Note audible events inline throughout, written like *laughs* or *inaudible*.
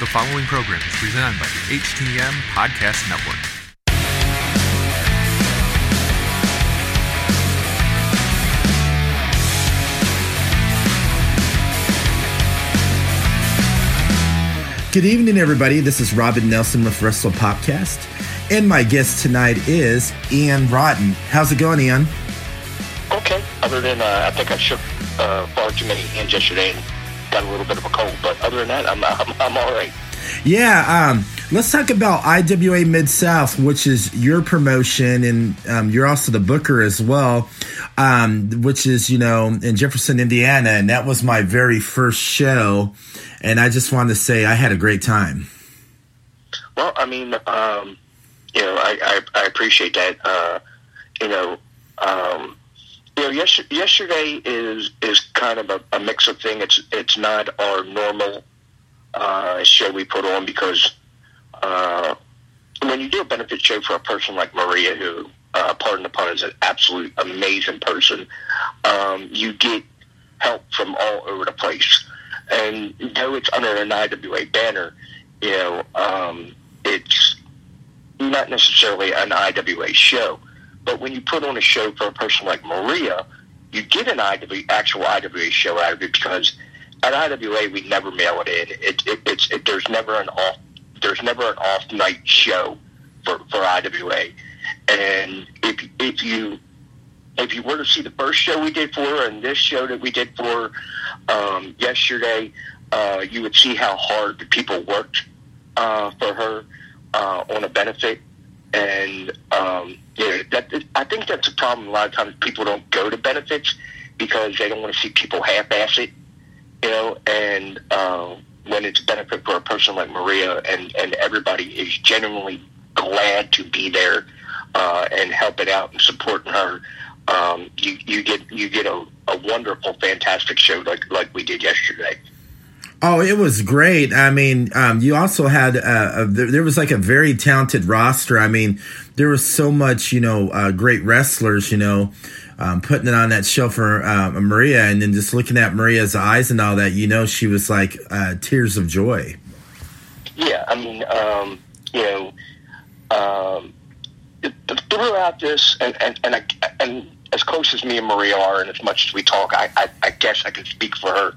The following program is presented by the HTM Podcast Network. Good evening, everybody. This is Robin Nelson with Wrestle Podcast, and my guest tonight is Ian Rotten. How's it going, Ian? Okay. Other than uh, I think I shook uh, far too many hands yesterday and got a little bit of a cold, but other than that, I'm I'm, I'm all right. Yeah. Um, let's talk about IWA Mid South, which is your promotion, and um, you're also the booker as well, um, which is you know in Jefferson, Indiana, and that was my very first show, and I just wanted to say I had a great time. Well, I mean, um, you know, I, I, I appreciate that. Uh, you know, um, you know, yes, yesterday is is kind of a, a mix of thing. It's it's not our normal uh, show we put on because uh, when you do a benefit show for a person like Maria, who, uh, pardon the pun, is an absolute amazing person, um, you get help from all over the place. And though it's under an IWA banner, you know, um, it's not necessarily an IWA show. But when you put on a show for a person like Maria, you get an IWA, actual IWA show out of it because at IWA we never mail it in. It, it, it's it, there's never an off there's never an off night show for, for IWA. And if if you if you were to see the first show we did for her and this show that we did for um, yesterday, uh, you would see how hard the people worked uh, for her uh, on a benefit. And um, yeah, that I think that's a problem. A lot of times people don't go to benefits because they don't want to see people half-ass it, you know. And uh, when it's a benefit for a person like Maria, and and everybody is genuinely glad to be there uh, and helping out and supporting her, um, you you get you get a, a wonderful, fantastic show like like we did yesterday. Oh, it was great. I mean, um, you also had uh, a, there, there was like a very talented roster. I mean, there was so much, you know, uh, great wrestlers, you know, um, putting it on that show for uh, Maria, and then just looking at Maria's eyes and all that, you know, she was like uh, tears of joy. Yeah, I mean, um, you know, um, throughout this, and and and, I, and as close as me and Maria are, and as much as we talk, I, I, I guess I can speak for her.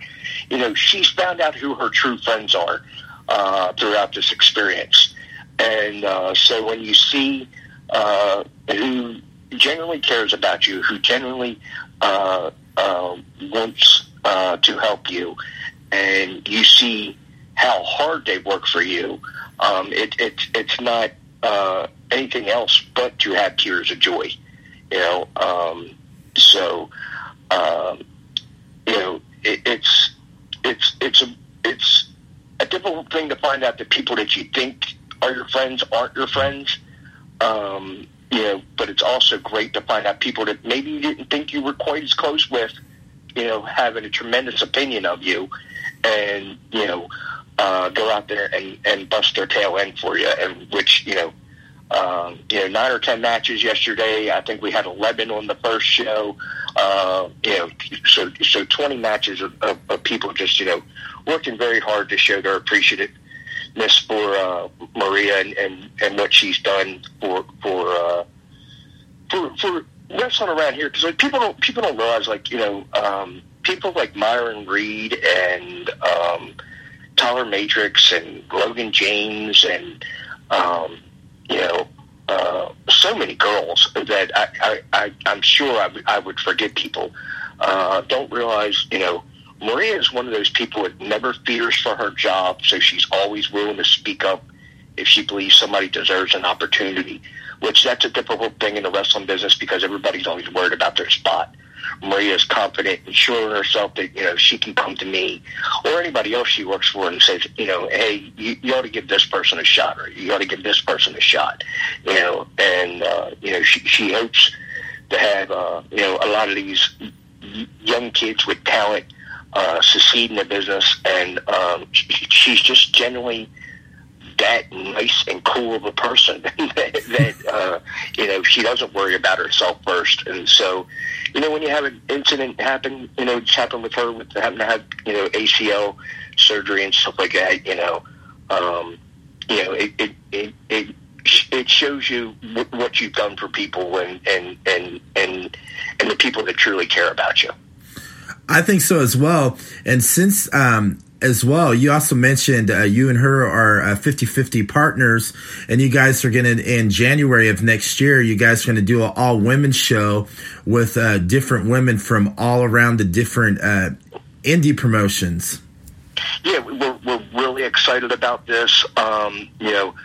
You know, she's found out who her true friends are uh, throughout this experience, and uh, so when you see uh, who genuinely cares about you, who genuinely uh, uh, wants uh, to help you, and you see how hard they work for you, um, it, it, it's not uh, anything else but to have tears of joy. You know, um, so um, you know it, it's it's it's a it's a difficult thing to find out that people that you think are your friends aren't your friends. Um, you know, but it's also great to find out people that maybe you didn't think you were quite as close with, you know, having a tremendous opinion of you, and you know, uh, go out there and and bust their tail end for you, and which you know. Um, you know, nine or ten matches yesterday. I think we had eleven on the first show. Uh, you know, so so twenty matches of, of, of people just you know working very hard to show their appreciativeness for uh, Maria and, and, and what she's done for for uh, for for wrestling around here because like people don't people don't realize like you know um, people like Myron Reed and um, Tyler Matrix and Logan James and um, you know uh, so many girls that I, I, I I'm sure I, I would forget people uh, don't realize you know Maria is one of those people that never fears for her job, so she's always willing to speak up if she believes somebody deserves an opportunity. Which that's a difficult thing in the wrestling business because everybody's always worried about their spot. Maria's confident and sure in herself that you know she can come to me or anybody else she works for and says, you know, hey, you, you ought to give this person a shot or you ought to give this person a shot, you know, and uh, you know she she hopes to have uh, you know a lot of these young kids with talent uh, succeed in the business, and um, she's just genuinely that nice and cool of a person *laughs* that, uh, you know she doesn't worry about herself first, and so you know when you have an incident happen, you know it's happened with her with having to have you know ACL surgery and stuff like that, you know. um, you know, it it it. it it shows you what you've done for people and, and, and, and, and the people that truly care about you. I think so as well. And since, um, as well, you also mentioned uh, you and her are 50 uh, 50 partners, and you guys are going to, in January of next year, you guys are going to do an all women show with uh, different women from all around the different uh, indie promotions. Yeah, we're, we're really excited about this. Um, you know,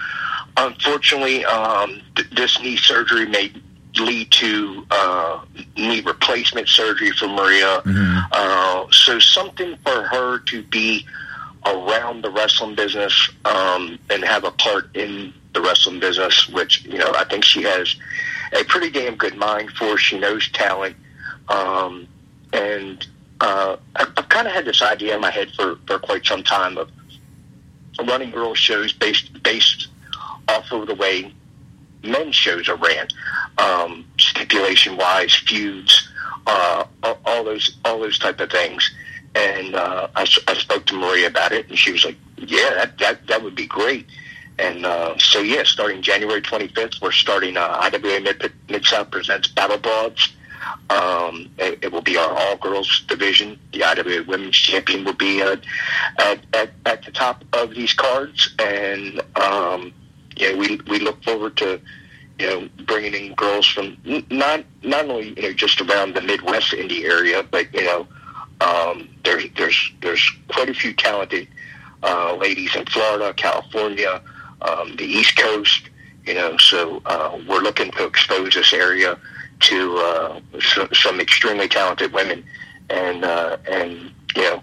unfortunately, um, th- this knee surgery may lead to uh, knee replacement surgery for Maria. Mm-hmm. Uh, so something for her to be around the wrestling business um, and have a part in the wrestling business, which you know I think she has a pretty damn good mind for. She knows talent, um, and uh, I've, I've kind of had this idea in my head for, for quite some time of running girl shows based based off of the way men's shows are ran, um, stipulation wise, feuds, uh, all, those all those type of things. And uh, I, I spoke to Maria about it, and she was like, "Yeah, that that, that would be great." And uh, so, yeah, starting January 25th, we're starting uh, IWA Mid, Mid South presents Battle Broads. Um, it, it, will be our all girls division. The IWA Women's Champion will be at, at, at the top of these cards, and um, yeah, we we look forward to you know bringing in girls from not not only you know just around the Midwest indie area, but you know um, there's there's there's quite a few talented uh, ladies in Florida, California, um, the East Coast. You know, so uh, we're looking to expose this area to uh, some, some extremely talented women, and uh, and you know,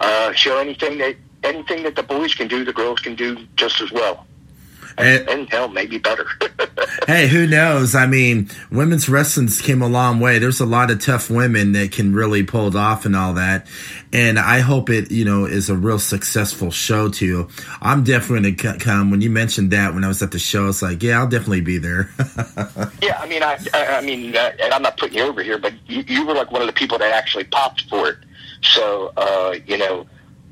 uh, show anything that anything that the boys can do, the girls can do just as well and, and hell, maybe better. *laughs* hey, who knows? I mean, women's wrestling came a long way. There's a lot of tough women that can really pull it off and all that. And I hope it, you know, is a real successful show too. I'm definitely going to come. When you mentioned that when I was at the show, it's like, yeah, I'll definitely be there. *laughs* yeah, I mean, I, I mean, uh, and I'm not putting you over here, but you, you were like one of the people that actually popped for it. So, uh, you know,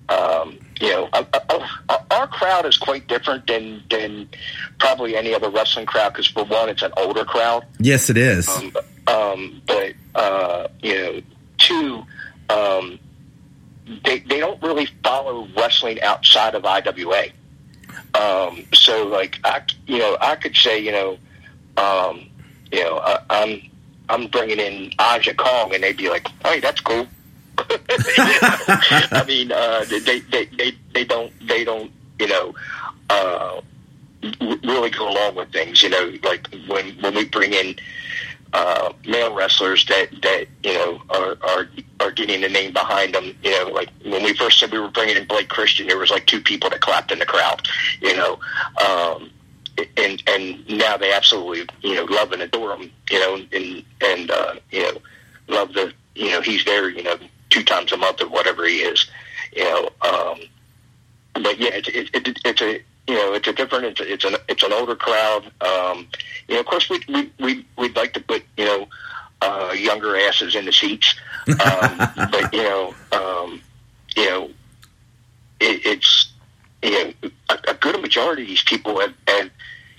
um, you know, uh, uh, uh, our crowd is quite different than than probably any other wrestling crowd because for one, it's an older crowd. Yes, it is. Um, um, but uh, you know, two, um, they they don't really follow wrestling outside of IWA. Um, so, like, I you know, I could say, you know, um, you know, I, I'm I'm bringing in Aja Kong, and they'd be like, "Hey, that's cool." I mean, uh, they, they, they, they don't, they don't, you know, uh, really go along with things. You know, like when, when we bring in, uh, male wrestlers that, that, you know, are, are, are getting the name behind them. You know, like when we first said we were bringing in Blake Christian, there was like two people that clapped in the crowd, you know, um, and, and now they absolutely, you know, love and adore him, you know, and, and, uh, you know, love the, you know, he's there, you know, two times a month or whatever he is, you know. Um, but yeah, it, it, it, it's a you know it's a different it's a, it's an it's an older crowd. Um, you know, of course we we we we'd like to put you know uh, younger asses in the seats, um, *laughs* but you know um, you know it, it's you know a, a good majority of these people have, have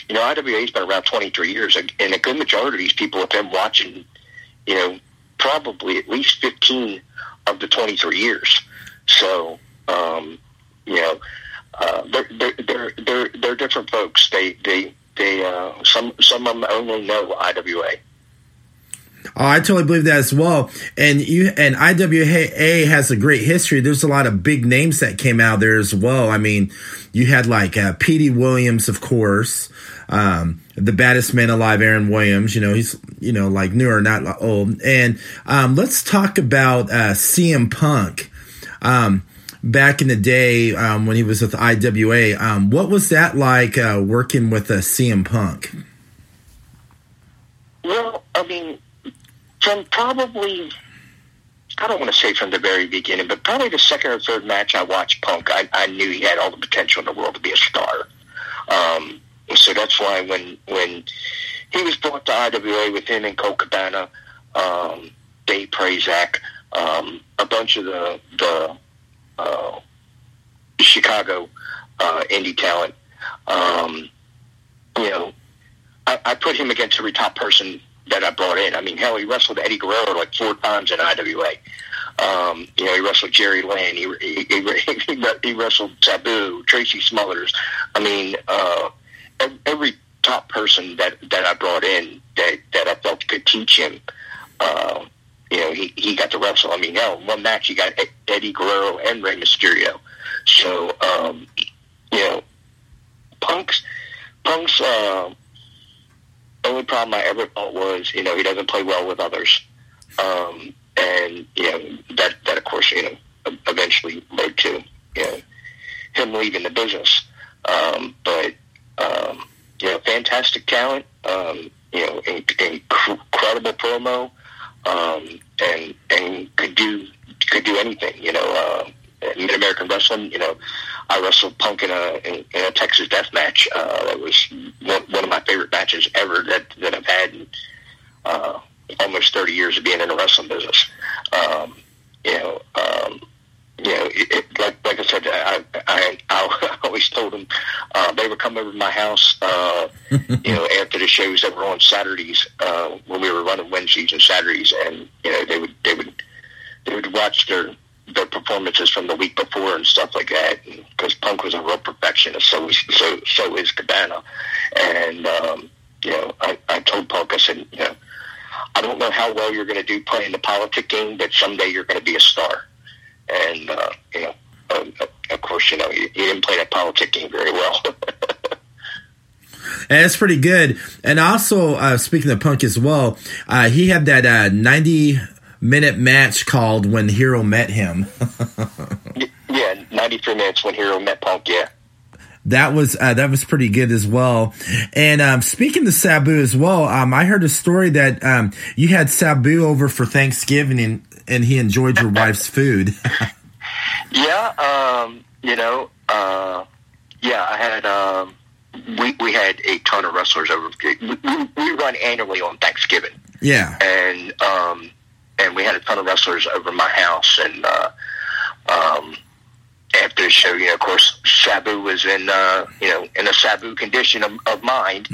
you know IWA's been around 23 years, and a good majority of these people have been watching you know probably at least 15 of the 23 years. So, um, you know, uh, they're, they're, they're, they're, they're different folks. They, they, they, uh, some, some of them only know IWA. Oh, I totally believe that as well. And you and IWA has a great history. There's a lot of big names that came out there as well. I mean, you had like uh, Petey Williams, of course, um, the baddest man alive, Aaron Williams. You know, he's you know like newer, not old. And um, let's talk about uh, CM Punk. Um, back in the day um, when he was with IWA, um, what was that like uh, working with uh, CM Punk? Well, I mean, from probably I don't want to say from the very beginning, but probably the second or third match I watched Punk, I, I knew he had all the potential in the world to be a star. Um, so that's why when when he was brought to IWA with him and Colt Cabana, um, Dave Prazak, um, a bunch of the the uh, Chicago uh, indie talent. Um, you know, I, I put him against every top person that I brought in. I mean, hell, he wrestled Eddie Guerrero like four times in IWA. Um, you know, he wrestled Jerry Lynn. He, he, he, *laughs* he wrestled Sabu, Tracy Smothers. I mean, uh, every top person that, that I brought in that, that I felt could teach him, uh, you know, he, he got to wrestle. I mean, hell, one match he got Eddie Guerrero and Rey Mysterio. So, um, you know, Punk's, Punk's, uh, only problem I ever thought was, you know, he doesn't play well with others. Um, and, you know, that, that of course, you know, eventually led to, you know, him leaving the business. Um, but, um, you know, fantastic talent, um, you know, incredible promo, um, and, and could do, could do anything, you know, uh, Mid American Wrestling, you know, I wrestled Punk in a in, in a Texas Death Match. Uh, that was one, one of my favorite matches ever that that I've had in uh, almost thirty years of being in the wrestling business. Um, you know, um, you know, it, it, like like I said, I I, I *laughs* always told them uh, they would come over to my house, uh, *laughs* you know, after the shows that were on Saturdays uh, when we were running Wednesdays and Saturdays, and you know they would they would they would watch their their performances from the week before and stuff like that. Because Punk was a real perfectionist, so so so is Cabana. And um, you know, I, I told Punk, I said, you know, I don't know how well you're going to do playing the politic game, but someday you're going to be a star. And uh, you know, um, of course, you know, he, you didn't play that politic game very well. *laughs* and it's pretty good. And also, uh, speaking of Punk as well, uh, he had that uh, 90 minute match called When Hero Met Him. *laughs* yeah, 93 minutes when Hero met Punk, yeah. That was uh, that was pretty good as well. And um, speaking to Sabu as well, um, I heard a story that um, you had Sabu over for Thanksgiving and, and he enjoyed your wife's food. *laughs* yeah, um, you know, uh, yeah, I had um, we we had a ton of wrestlers over. We, we run annually on Thanksgiving. Yeah, and um, and we had a ton of wrestlers over my house. And uh, um, after the show, you know, of course, Sabu was in uh, you know in a Sabu condition of, of mind,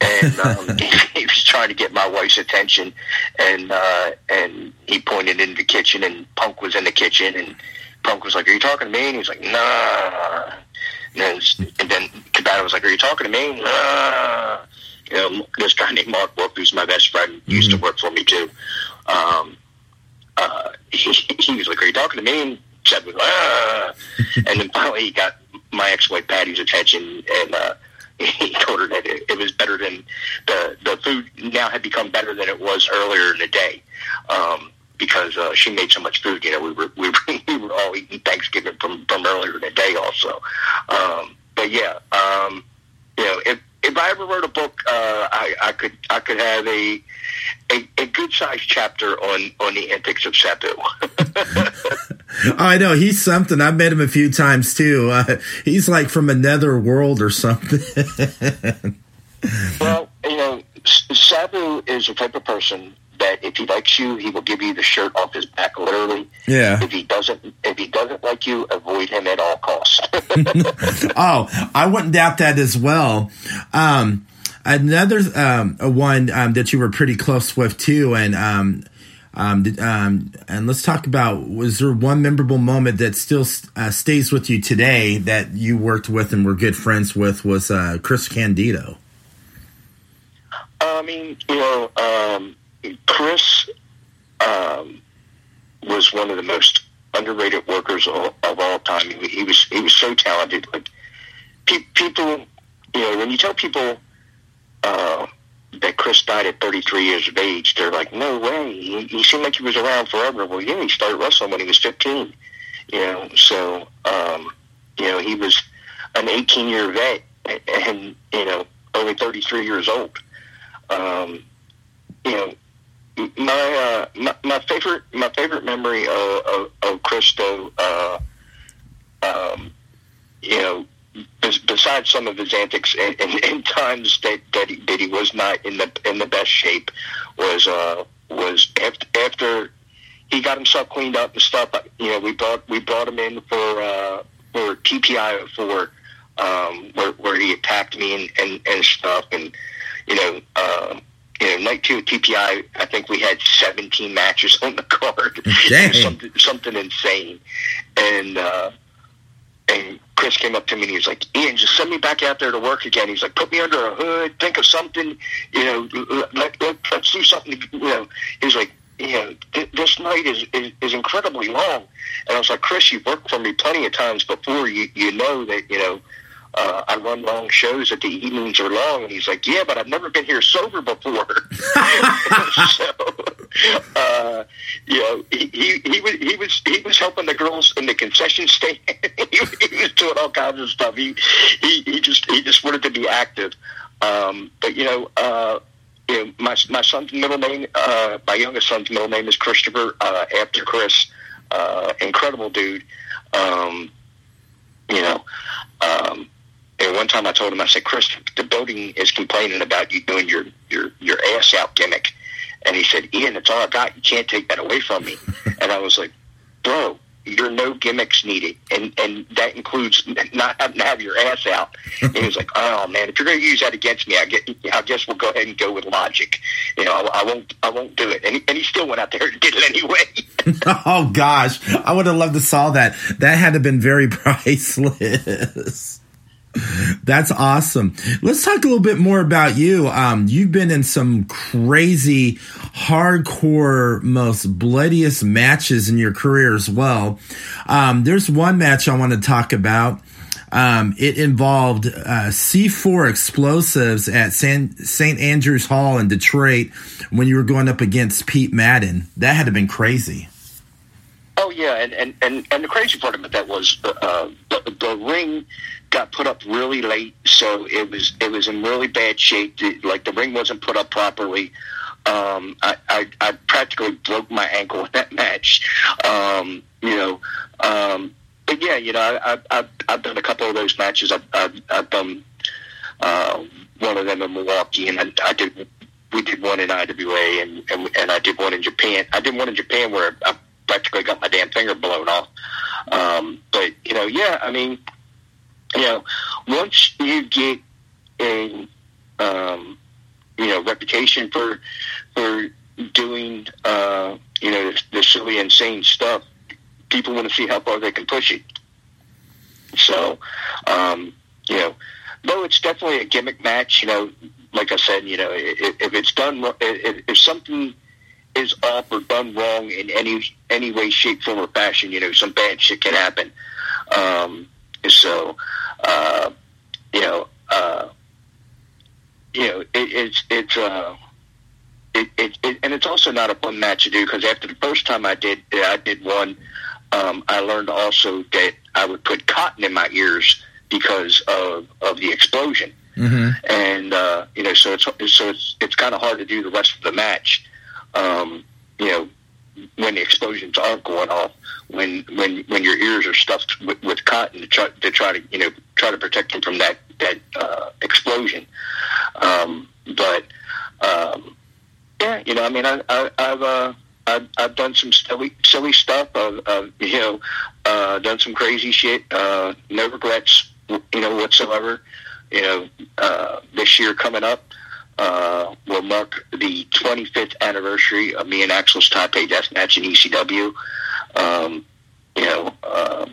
and um, he, *laughs* *laughs* he was trying to get my wife's attention, and uh, and he pointed in the kitchen, and Punk was in the kitchen, and Punk was like, "Are you talking to me?" And he was like, "Nah." And then, and then Cabana was like, "Are you talking to me?" Nah. You know, this guy named Mark Wolf, who's my best friend, used mm-hmm. to work for me too. Um, uh, *laughs* he, he was like, "Are you talking to me?" Chad was, ah. and then finally he got my ex-wife Patty's attention, and uh, *laughs* he told her that it, it was better than the the food now had become better than it was earlier in the day. Um, because uh, she made so much food, you know, we were *laughs* we were, we were all eating Thanksgiving from from earlier in the day, also. Um, but yeah, um, you know, if if I ever wrote a book, uh, I, I could I could have a a, a good sized chapter on on the antics of Sabu. *laughs* I know he's something. I've met him a few times too. Uh, he's like from another world or something. *laughs* well, you know, Sabu is a type of person that if he likes you, he will give you the shirt off his back, literally. Yeah. If he doesn't, if he doesn't like you, avoid him at all costs. *laughs* *laughs* oh, I wouldn't doubt that as well. Um, another um, one um, that you were pretty close with too, and um, um, um, and let's talk about was there one memorable moment that still uh, stays with you today that you worked with and were good friends with was uh, Chris Candido. I mean, you know, um, Chris um, was one of the most underrated workers of, of all time. He, he, was he was so talented. Like pe- people, you know, when you tell people uh, that Chris died at 33 years of age, they're like, "No way! He, he seemed like he was around forever." Well, yeah, he started wrestling when he was 15. You know, so um, you know he was an 18 year vet, and you know only 33 years old. Um, you know, my, uh, my my favorite my favorite memory of of, of Christo, uh, um, you know, besides some of his antics and, and, and times that that he, that he was not in the in the best shape, was uh, was after, after he got himself cleaned up and stuff. You know, we brought we brought him in for uh, for TPI for um, where, where he attacked me and, and, and stuff. And, you know, um, you know, night two at TPI, I think we had 17 matches on the card. *laughs* Something, something insane. And, uh, and Chris came up to me and he was like, Ian, just send me back out there to work again. He's like, put me under a hood, think of something, you know, let, let, let's do something, you know. He was like, you know, th- this night is, is, is incredibly long. And I was like, Chris, you've worked for me plenty of times before. You, you know that, you know, uh, I run long shows that the evenings are long. And he's like, yeah, but I've never been here sober before. *laughs* so, uh, you know, he, he, he was, he was, he was helping the girls in the concession stand. *laughs* he, he was doing all kinds of stuff. He, he, he just, he just wanted to be active. Um, but you know, uh, you know, my my son's middle name, uh, my youngest son's middle name is Christopher. Uh, after Chris, uh, incredible dude. Um, you know, um, and one time I told him, I said, Chris, the building is complaining about you doing your your your ass out gimmick, and he said, Ian, it's all I got. You can't take that away from me. *laughs* and I was like, bro, you're no gimmicks needed, and and that includes not having to have your ass out. And he was like, "Oh man, if you're going to use that against me, I get, I guess we'll go ahead and go with logic. You know, I, I won't, I won't do it." And he, and he still went out there and *laughs* did it anyway. *laughs* oh gosh, I would have loved to saw that. That had to have been very priceless. That's awesome. Let's talk a little bit more about you. Um, you've been in some crazy, hardcore, most bloodiest matches in your career as well. Um, there's one match I want to talk about. Um, it involved uh, C4 explosives at San, St. Andrews Hall in Detroit when you were going up against Pete Madden. That had to have been crazy. Oh yeah, and and and, and the crazy part it that was uh, the, the ring got put up really late, so it was it was in really bad shape. Like the ring wasn't put up properly. Um, I, I I practically broke my ankle in that *laughs* match. Um, you know, um, but yeah, you know, I, I, I've I've done a couple of those matches. I've I've, I've done uh, one of them in Milwaukee, and I, I did we did one in IWA, and, and and I did one in Japan. I did one in Japan where I practically got my damn finger blown off. Um, but you know, yeah, I mean, you know, once you get a um, you know reputation for for doing uh, you know the, the silly, insane stuff, people want to see how far they can push it. So, um, you know, though it's definitely a gimmick match, you know, like I said, you know, if, if it's done, if, if something is up or done wrong in any any way, shape, form, or fashion, you know, some bad shit can happen. Um, so, uh, you know, uh, you know, it, it's it's uh, it, it, it, and it's also not a fun match to do because after the first time I did I did one, um, I learned also that I would put cotton in my ears because of of the explosion. Mm-hmm. And uh, you know, so it's so it's it's kind of hard to do the rest of the match. Um, you know, when the explosions aren't going off, when when when your ears are stuffed with, with cotton to try to try to you know try to protect them from that that uh, explosion. Um, but um, yeah, you know, I mean, I, I, I've uh, I've, I've done some silly silly stuff. I've, I've you know uh, done some crazy shit. Uh, no regrets, you know, whatsoever. You know, uh, this year coming up uh, will mark the 25th anniversary of me and Axl's Taipei Death Match in ECW. Um, you know, uh,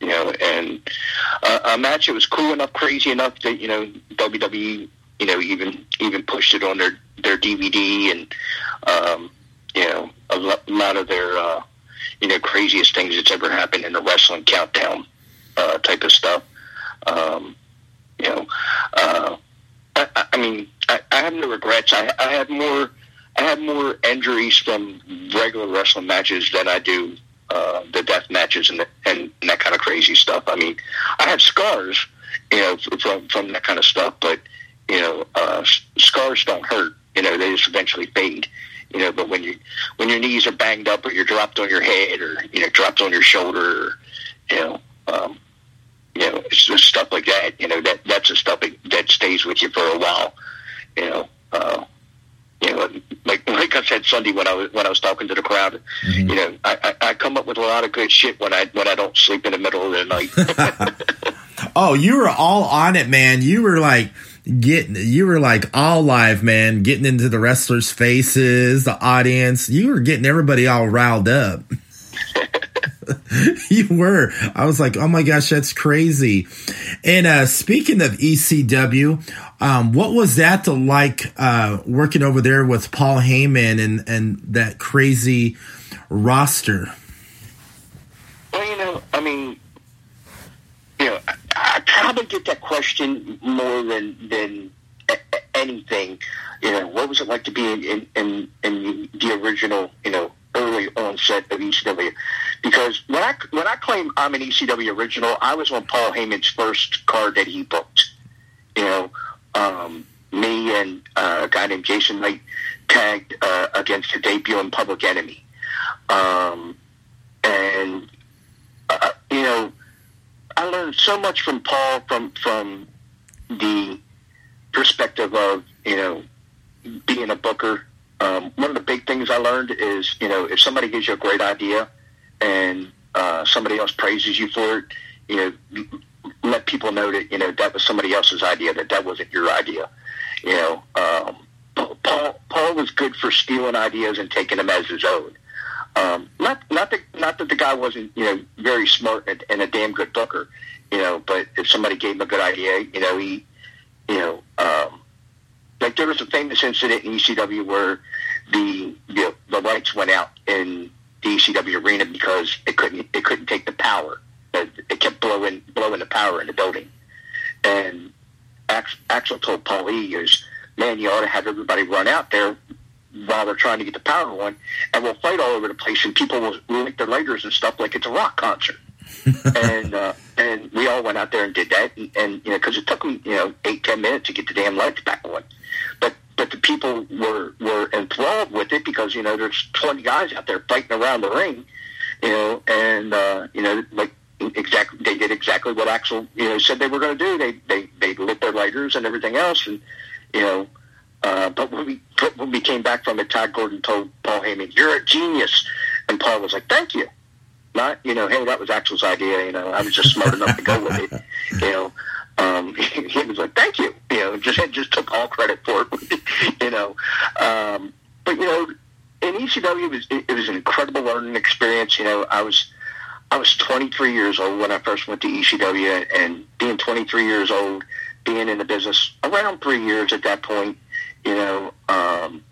you know, and uh, a match that was cool enough, crazy enough that you know WWE, you know, even even pushed it on their their DVD and um, you know a lot of their uh, you know craziest things that's ever happened in the wrestling countdown uh, type of stuff. Um, you know, uh, I, I mean, I, I have no regrets. I, I have more, I have more injuries from regular wrestling matches than I do uh, the death matches and, the, and that kind of crazy stuff. I mean, I have scars, you know, from from that kind of stuff, but you know, uh, scars don't hurt. You know, they just eventually fade. You know, but when you when your knees are banged up, or you're dropped on your head, or you know, dropped on your shoulder, or, you know, um, you know, it's just stuff like that. You know, that that's the stuff that, stays with you for a while. You know, uh, you know, like like I said Sunday when I was when I was talking to the crowd. Mhm. You know, I, I, I come up with a lot of good shit when I when I don't sleep in the middle of the night. *laughs* Oh, you were all on it, man. You were like getting, you were like all live, man, getting into the wrestlers' faces, the audience. You were getting everybody all riled up. *laughs* you were. I was like, oh my gosh, that's crazy. And uh, speaking of ECW, um, what was that like uh, working over there with Paul Heyman and and that crazy roster? Well, you know, I mean, you know, I, I probably get that question more than than anything. You know, what was it like to be in in, in, in the original, you know, early onset of ECW? Because when I when I claim I'm an ECW original, I was on Paul Heyman's first card that he booked. You know, um, me and uh, a guy named Jason Knight tagged uh, against the debut in Public Enemy, um, and uh, you know, I learned so much from Paul from from the perspective of you know being a booker. Um, one of the big things I learned is you know if somebody gives you a great idea and uh, somebody else praises you for it, you know, let people know that you know that was somebody else's idea, that that wasn't your idea. You know, um, Paul Paul was good for stealing ideas and taking them as his own. Um, not not that not that the guy wasn't you know very smart and, and a damn good booker, you know, but if somebody gave him a good idea, you know, he, you know, um, like there was a famous incident in ECW where the the, the lights went out in the ECW arena because it couldn't it couldn't take the power. It kept blowing blowing the power in the building. And Axl told Paul E. is, man, you ought to have everybody run out there while they're trying to get the power on, and we'll fight all over the place, and people will lick their lighters and stuff like it's a rock concert. *laughs* and uh, and we all went out there and did that, and, and you know, because it took them you know eight ten minutes to get the damn lights back on. But but the people were were enthralled with it because you know there's 20 guys out there fighting around the ring, you know, and uh, you know like exactly they did exactly what Axl you know said they were going to do. They they they lit their lighters and everything else, and you know. Uh, but when we when we came back from it, Todd Gordon told Paul Heyman, "You're a genius," and Paul was like, "Thank you." Not you know, hey, that was Axl's idea. You know, I was just smart enough to go with it. *laughs* You know, um, *laughs* he was like, "Thank you," you know, just just took all credit for it, *laughs* you know. Um, but you know, in ECW, it was it, was an incredible learning experience. You know, I was I was 23 years old when I first went to ECW, and being 23 years old, being in the business around three years at that point, you know, um,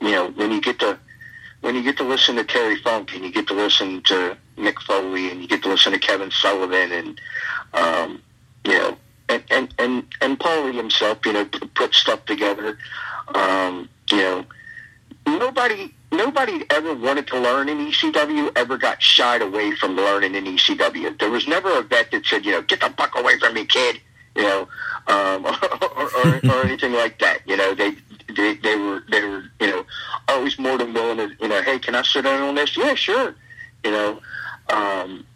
you know, when you get to when you get to listen to Terry Funk and you get to listen to Mick Foley and you get to listen to Kevin Sullivan and um, you know, and and and, and Paulie himself, you know, put stuff together. Um, you know, nobody nobody ever wanted to learn in ECW ever got shied away from learning in ECW. There was never a vet that said, you know, get the fuck away from me, kid, you know, um, *laughs* or, or, or anything like that. You know, they, they they were they were you know always more than willing to you know, hey, can I sit in on this? Yeah, sure. You know, um,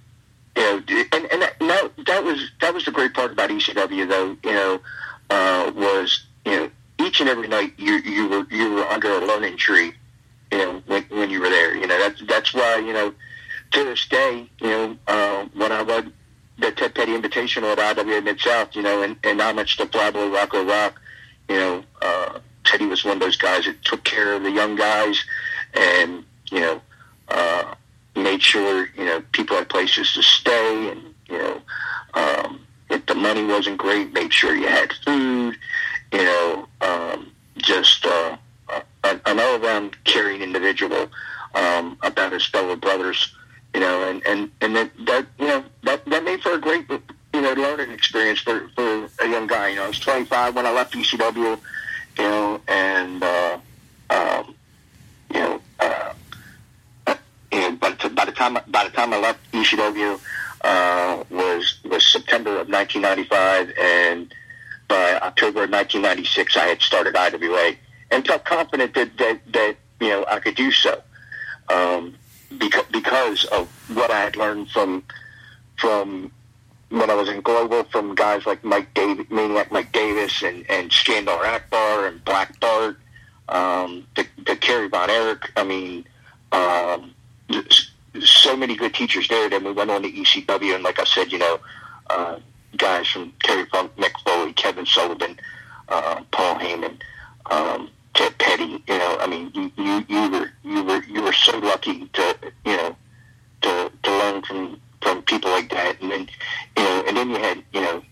you know, and and that, and that that was that was the great part about ECW though. You know, uh, was you know each and every night you you were you were under a learning tree you know, when, when you were there. You know, that's that's why you know, to this day, you know, uh, when I led the Ted Petty Invitational at IWA Mid South, you know, and, and how much the Flyboy Rocco Rock, you know, uh, Teddy was one of those guys that took care of the young guys, and you know, uh, made sure you know people had places to stay, and you know, um, if the money wasn't great, made sure you had food, you know, um, just. Uh, an all-around caring individual um, about his fellow brothers, you know, and and and that, that you know that that made for a great you know learning experience for for a young guy. You know, I was 25 when I left ECW, you know, and uh, um, you know, and by by the time by the time I left ECW uh, was was September of 1995, and by October of 1996, I had started IWA and felt confident that, that, that you know I could do so um, because because of what I had learned from from when I was in global from guys like Mike Davis, Maniac Mike Davis, and and Skandar Akbar and Black Bart, um, the, the Kerry Von Erich. I mean, um, so many good teachers there. Then we went on to ECW, and like I said, you know, uh, guys from Terry Funk, Mick Foley, Kevin Sullivan, uh, Paul Heyman, um, Ted Petty. You know, I mean, you, you you were you were you were so lucky to you know to to learn from from people like that, and then you know, and then you had you know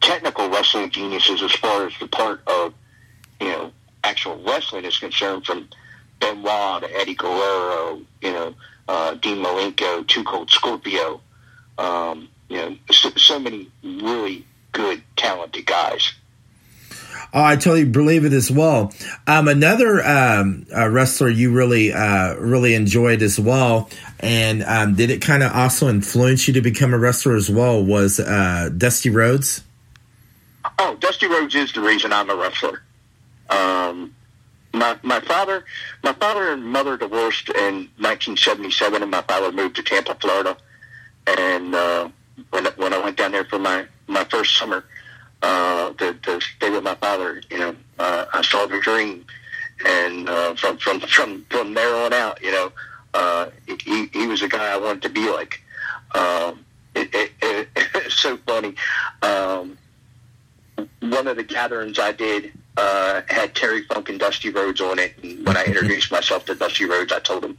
technical wrestling geniuses as far as the part of you know actual wrestling is concerned, from Benoit to Eddie Guerrero, you know, uh, Dean Malenko, Too Cold Scorpio, um, you know, so, so many really good, talented guys. Oh, I totally believe it as well. Um, another um, uh, wrestler you really, uh, really enjoyed as well, and um, did it kind of also influence you to become a wrestler as well? Was uh, Dusty Rhodes? Oh, Dusty Rhodes is the reason I'm a wrestler. Um, my my father, my father and mother divorced in 1977, and my father moved to Tampa, Florida. And uh, when when I went down there for my my first summer uh, to, to stay with my father, you know, uh, I saw the dream, and uh, from from from from there on out, you know, uh, he he was a guy I wanted to be like. Um, it, it, it, *laughs* it's so funny. Um, one of the gatherings I did uh, had Terry Funk and Dusty Rhodes on it. And when I *laughs* introduced myself to Dusty Rhodes, I told him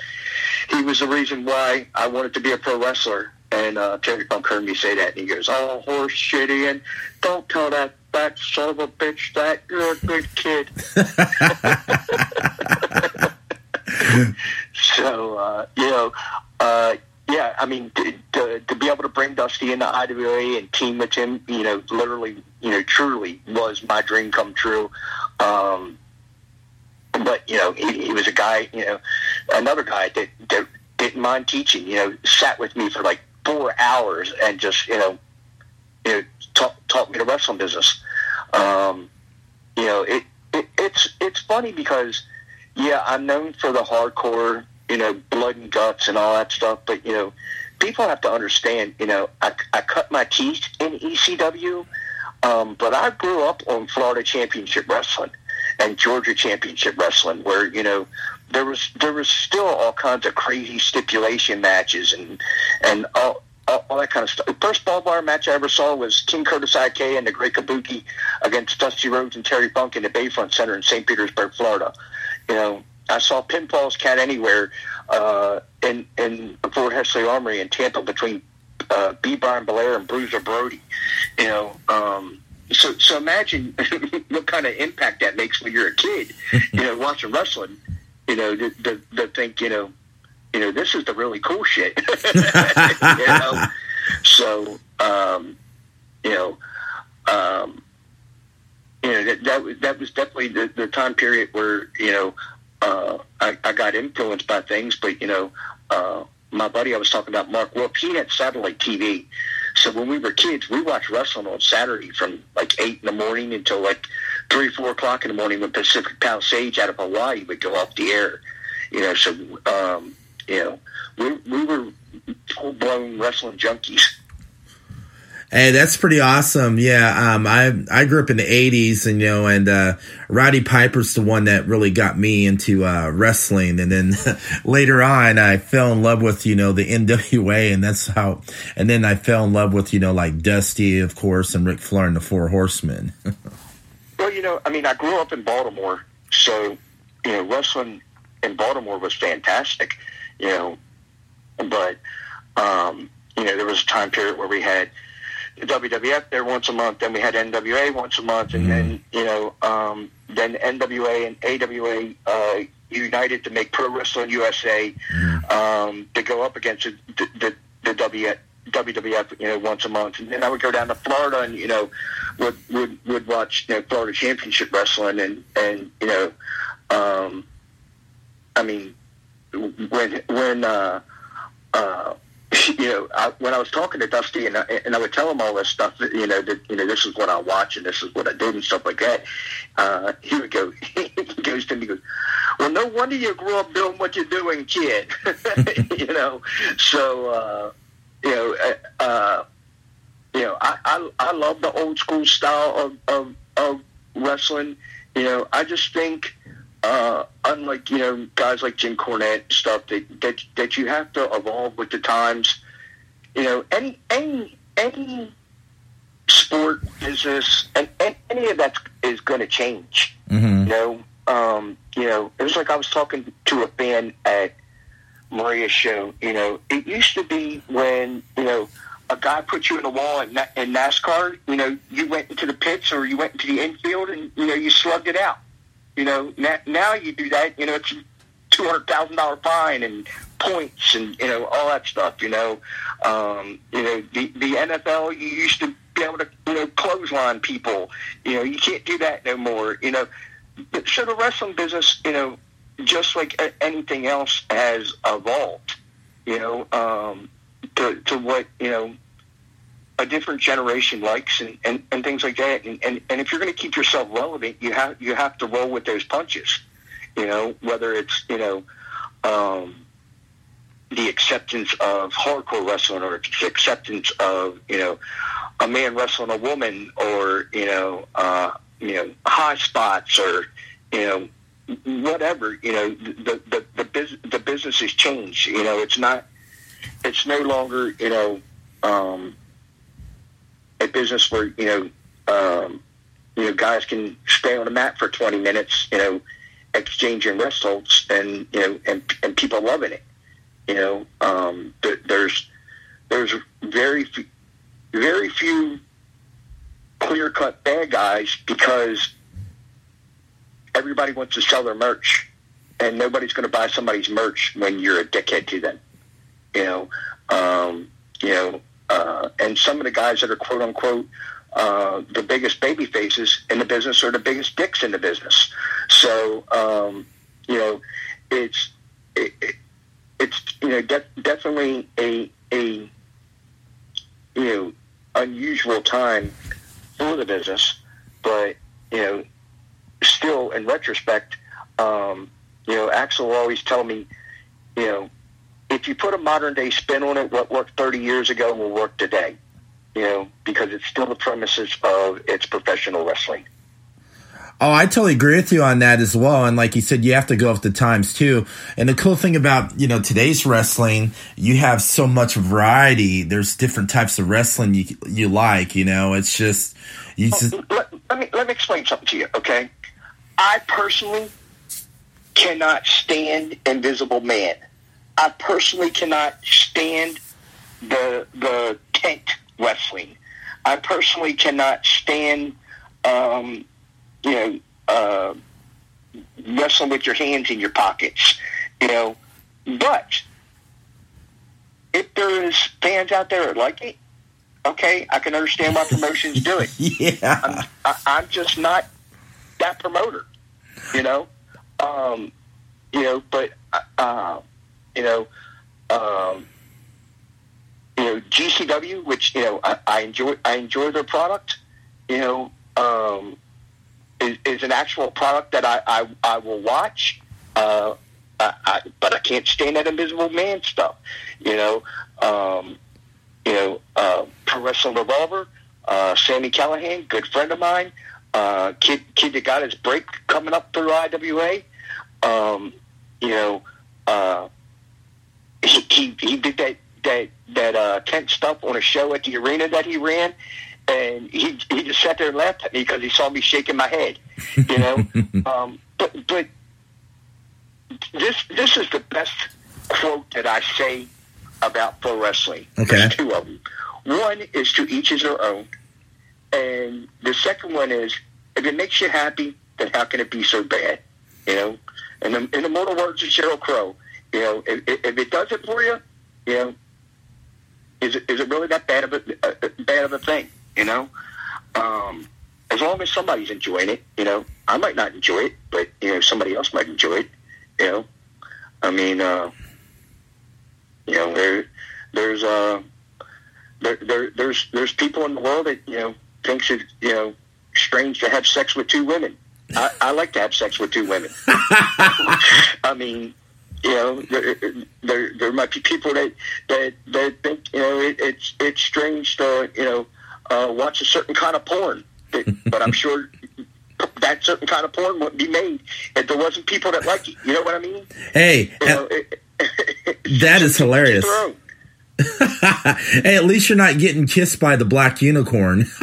he was the reason why I wanted to be a pro wrestler. And uh, Terry Funk heard me say that, and he goes, "Oh, horse shit, Ian! Don't tell that fat son of a bitch that you're a good kid." *laughs* *laughs* so uh, you know, uh, yeah, I mean, to, to, to be able to bring Dusty into IWA and team with him, you know, literally, you know, truly was my dream come true. Um, but you know, he, he was a guy, you know, another guy that, that didn't mind teaching. You know, sat with me for like four hours and just, you know, you know, taught, taught me the wrestling business. Um, you know, it, it it's it's funny because yeah, I'm known for the hardcore you know, blood and guts and all that stuff. But, you know, people have to understand, you know, I, I cut my teeth in ECW, um, but I grew up on Florida Championship Wrestling and Georgia Championship Wrestling, where, you know, there was there was still all kinds of crazy stipulation matches and and all, all, that kind of stuff. The first ball bar match I ever saw was King Curtis Iaukea and the Great Kabuki against Dusty Rhodes and Terry Funk in the Bayfront Center in St. Petersburg, Florida. You know, I saw Pinfalls Count Anywhere uh, in in Fort Hesterly Armory in Tampa between uh, B. Brian Blair and Bruiser Brody. You know, um, so so imagine *laughs* what kind of impact that makes when you're a kid. *laughs* You know, watching wrestling. You know, to, to, to think you know, you know, this is the really cool shit. *laughs* you know, so um, you know. Um, you know that that, that was definitely the, the time period where you know uh, I, I got influenced by things, but you know, uh, my buddy I was talking about, Mark Wolf, he had satellite TV. So when we were kids, we watched wrestling on Saturday from like eight in the morning until like three, four o'clock in the morning when Pacific Palisades out of Hawaii would go off the air. You know, so um, you know, we we were full blown wrestling junkies. Hey, that's pretty awesome. Yeah, um, I I grew up in the '80s, and you know, and uh, Roddy Piper's the one that really got me into uh, wrestling, and then *laughs* later on, I fell in love with you know the NWA, and that's how, and then I fell in love with you know like Dusty, of course, and Ric Flair and the Four Horsemen. *laughs* well, you know, I mean, I grew up in Baltimore, so you know, wrestling in Baltimore was fantastic, you know, but um, you know, there was a time period where we had WWF there once a month, then we had NWA once a month, and mm. then you know, um, then NWA and AWA uh, united to make Pro Wrestling USA mm. um, to go up against the the, the w, WWF, you know, once a month, and then I would go down to Florida and you know, would would would watch you know Florida Championship Wrestling and and you know, um, I mean, when when uh, uh, you know, I, when I was talking to Dusty and I, and I would tell him all this stuff, you know, that, you know, this is what I watch and this is what I did and stuff like that. Uh, he would go, *laughs* he goes to me, he goes, well, no wonder you grew up doing what you're doing, kid. *laughs* you know, so, uh, you know, uh, uh, you know, I, I, I love the old school style of, of, of wrestling. You know, I just think, uh, unlike you know guys like Jim Cornette stuff that, that that you have to evolve with the times. You know, any any any sport, business, and, and any of that is going to change. Mm-hmm. You know, um, you know, it was like I was talking to a fan at Maria's show. You know, it used to be when you know a guy put you in a wall in, in NASCAR. You know, you went into the pits or you went into the infield and you know you slugged it out. You know, now, now you do that. You know, it's two hundred thousand dollar fine and points and you know all that stuff. You know, um, you know the the NFL. You used to be able to you know clothesline people. You know, you can't do that no more. You know, but so the wrestling business, you know, just like anything else, has evolved. You know, um, to to what you know a different generation likes and, and, and things like that. And, and, and if you're going to keep yourself relevant, you have you have to roll with those punches. You know, whether it's you know um, the acceptance of hardcore wrestling or the acceptance of you know a man wrestling a woman or you know uh, you know high spots or you know whatever you know the the the, the business has changed. You know, it's not it's no longer you know. Um, a business where you know um, you know guys can stay on the mat for 20 minutes, you know, exchanging holds, and you know, and and people loving it. You know, um, th- there's there's very few, very few clear cut bad guys because everybody wants to sell their merch, and nobody's going to buy somebody's merch when you're a dickhead to them. You know, um, you know, uh, and some of the guys that are quote unquote uh, the biggest baby faces in the business are the biggest dicks in the business. So um, you know, it's it, it, it's you know de- definitely a a you know unusual time for the business, but you know still in retrospect, um, you know Axl always tell me, you know if you put a modern day spin on it, what worked 30 years ago will work today. You know, because it's still the premises of its professional wrestling. Oh, I totally agree with you on that as well. And like you said, you have to go with the times too. And the cool thing about, you know, today's wrestling, you have so much variety. There's different types of wrestling you, you like, you know, it's just, you just, let, let me let me explain something to you, okay? I personally cannot stand Invisible Man. I personally cannot stand the the tent wrestling. I personally cannot stand, um, you know, uh, wrestling with your hands in your pockets. You know, but if there is fans out there that like it, okay, I can understand why promotions do it. *laughs* yeah. I'm, I, I'm just not that promoter, you know. Um, you know, but uh, you know, um, you know, GCW, which you know, I, I enjoy. I enjoy their product. You know, um, is, is an actual product that I I, I will watch. Uh, I, I, but I can't stand that Invisible Man stuff. You know, um, you know, uh, Pro Wrestling Revolver, uh, Sami Callihan, good friend of mine, uh, kid kid that got his break coming up through IWA. Um, you know, uh, he, he he did that that that uh, tent stuff on a show at the arena that he ran, and he he just sat there and laughed at me because he saw me shaking my head. You know, *laughs* um, but but this this is the best quote that I say about pro wrestling. Okay. There's two of them. One is to each his their own, and the second one is if it makes you happy, then how can it be so bad? You know, and in, in the mortal words of Sheryl Crow, you know, if, if it does it for you, you know, is it is it really that bad of a uh, bad of a thing? You know, um, as long as somebody's enjoying it, you know, I might not enjoy it, but you know, somebody else might enjoy it. You know, I mean, uh, you know, there there's uh, there, there there's there's people in the world that you know thinks it you know strange to have sex with two women. I, I like to have sex with two women. *laughs* I mean, you know, there, there there might be people that that that think you know it, it's it's strange to you know uh, watch a certain kind of porn, but, I'm sure that certain kind of porn wouldn't be made if there wasn't people that like it. You know what I mean? Hey, You know, it, *laughs* that is hilarious. *laughs* hey, at least you're not getting kissed by the black unicorn. *laughs*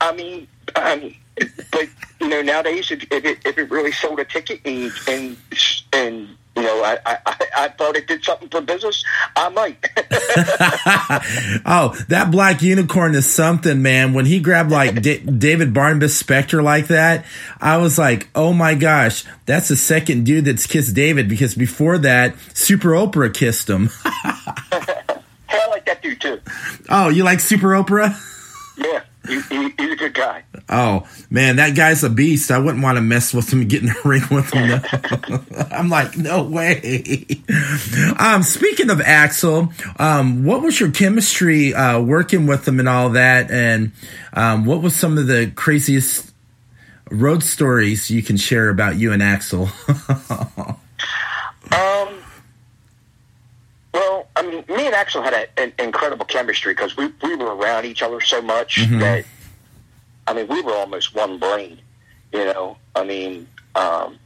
I mean, um, but you know, nowadays, if, if it if it really sold a ticket and and and you know, I, I, I thought it did something for business. I might. *laughs* oh, that black unicorn is something, man. When he grabbed like D- David Barnabas Spectre like that, I was like, oh my gosh, that's the second dude that's kissed David because before that, Super Oprah kissed him. *laughs* hey, I like that dude too. Oh, you like Super Oprah? Yeah. He, he, he's a good guy. Oh man, that guy's a beast. I wouldn't want to mess with him, get in a *laughs* ring with him. *laughs* I'm like, no way. *laughs* um, speaking of Axl, um, what was your chemistry uh, working with him and all that? And um, what was some of the craziest road stories you can share about you and Axl? um. Well, I mean, me and Axl had a, an incredible chemistry because we, we were around each other so much mm-hmm. that, I mean, we were almost one brain. You know, I mean, um,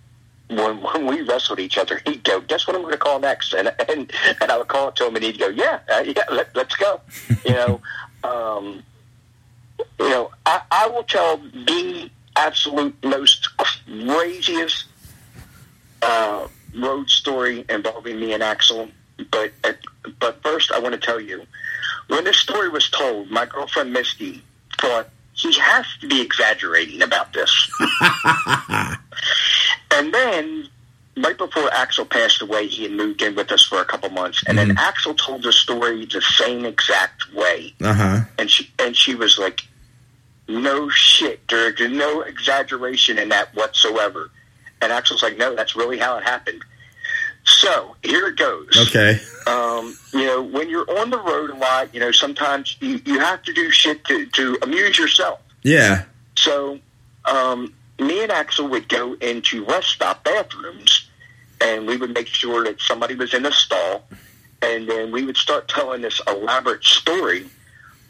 when when we wrestled each other, he'd go, "Guess what I'm going to call next?" And and and I would call it to him, and he'd go, "Yeah, uh, yeah, let, us go." you know, *laughs* um, you know, I, I will tell the absolute most craziest uh, road story involving me and Axl but but first, I want to tell you, when this story was told, my girlfriend Misty thought he has to be exaggerating about this. *laughs* and then, right before Axl passed away, he had moved in with us for a couple months, and mm-hmm. then Axl told the story the same exact way. Uh-huh. And she and she was like, "No shit, Dirk. No exaggeration in that whatsoever." And Axl's like, "No, that's really how it happened." So here it goes. Okay. Um, you know, when you're on the road a lot, you know, sometimes you, you have to do shit to, to amuse yourself. Yeah. So um, me and Axl would go into rest stop bathrooms and we would make sure that somebody was in a stall. And then we would start telling this elaborate story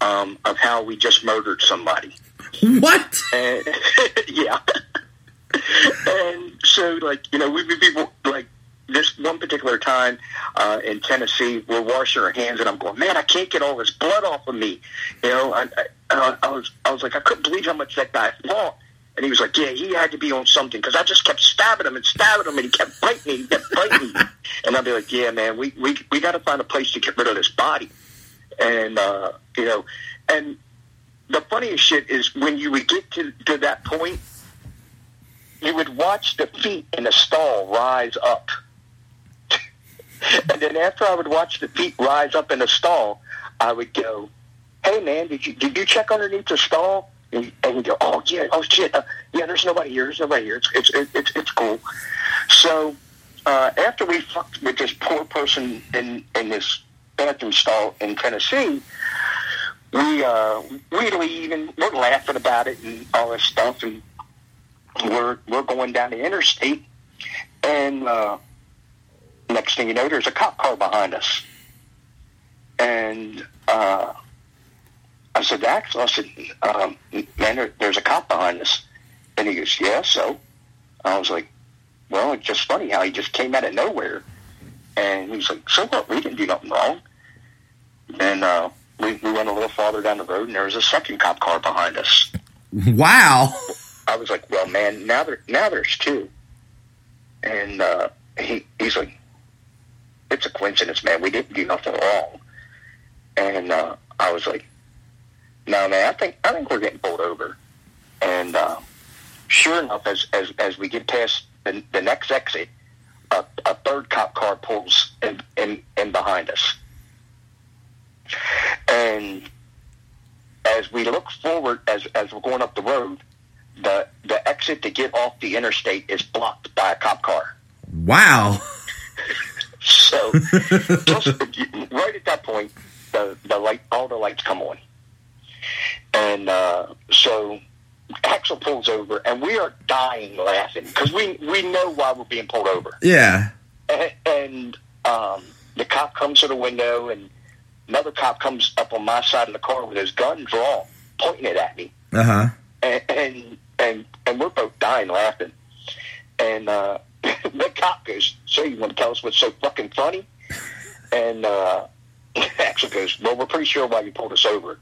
um, of how we just murdered somebody. What? And, *laughs* yeah. and so, like, you know, we would be like this one particular time uh, in Tennessee, we're washing our hands, and I'm going, man, I can't get all this blood off of me. You know, I, I, I was, I was like, I couldn't believe how much that guy fought. And he was like, yeah, he had to be on something because I just kept stabbing him and stabbing him, and he kept biting me, he kept biting me. *laughs* And I'd be like, yeah, man, we we we got to find a place to get rid of this body. And uh, you know, and the funniest shit is when you would get to to that point, you would watch the feet in the stall rise up and then after I would watch the feet rise up in the stall, I would go, "Hey man, did you did you check underneath the stall?" And, and he'd go, "Oh yeah, oh shit, uh, yeah. There's nobody here. There's nobody here. It's it's it's it's cool." So uh, after we fucked with this poor person in in this bathroom stall in Tennessee, we uh, we leave and we're laughing about it and all this stuff, and we're we're going down the interstate, and uh, next thing you know, there's a cop car behind us. And uh, I said, Axl, I said, um, man, there, there's a cop behind us. And he goes, yeah, so? I was like, well, it's just funny how he just came out of nowhere. And he's like, so what? We didn't do nothing wrong. And uh, we, we went a little farther down the road, and there was a second cop car behind us. Wow. I was like, well, man, now there now there's two. And uh, he he's like, it's a coincidence, man. We didn't do nothing wrong. And uh, I was like, no, man, I think I think we're getting pulled over. And uh, sure enough, as, as as we get past the, the next exit, a, a third cop car pulls in, in, in behind us. And as we look forward, as as we're going up the road, the the exit to get off the interstate is blocked by a cop car. Wow. *laughs* So *laughs* just right at that point, the the light, all the lights come on, and uh, so Axl pulls over, and we are dying laughing because we we know why we're being pulled over. Yeah, and, and um, the cop comes to the window, and another cop comes up on my side of the car with his gun drawn, pointing it at me. Uh huh. And, and and and we're both dying laughing, and uh, the cop goes, "So you want to tell us what's so fucking funny?" And uh, *laughs* Axl goes, "Well, we're pretty sure why you pulled us over."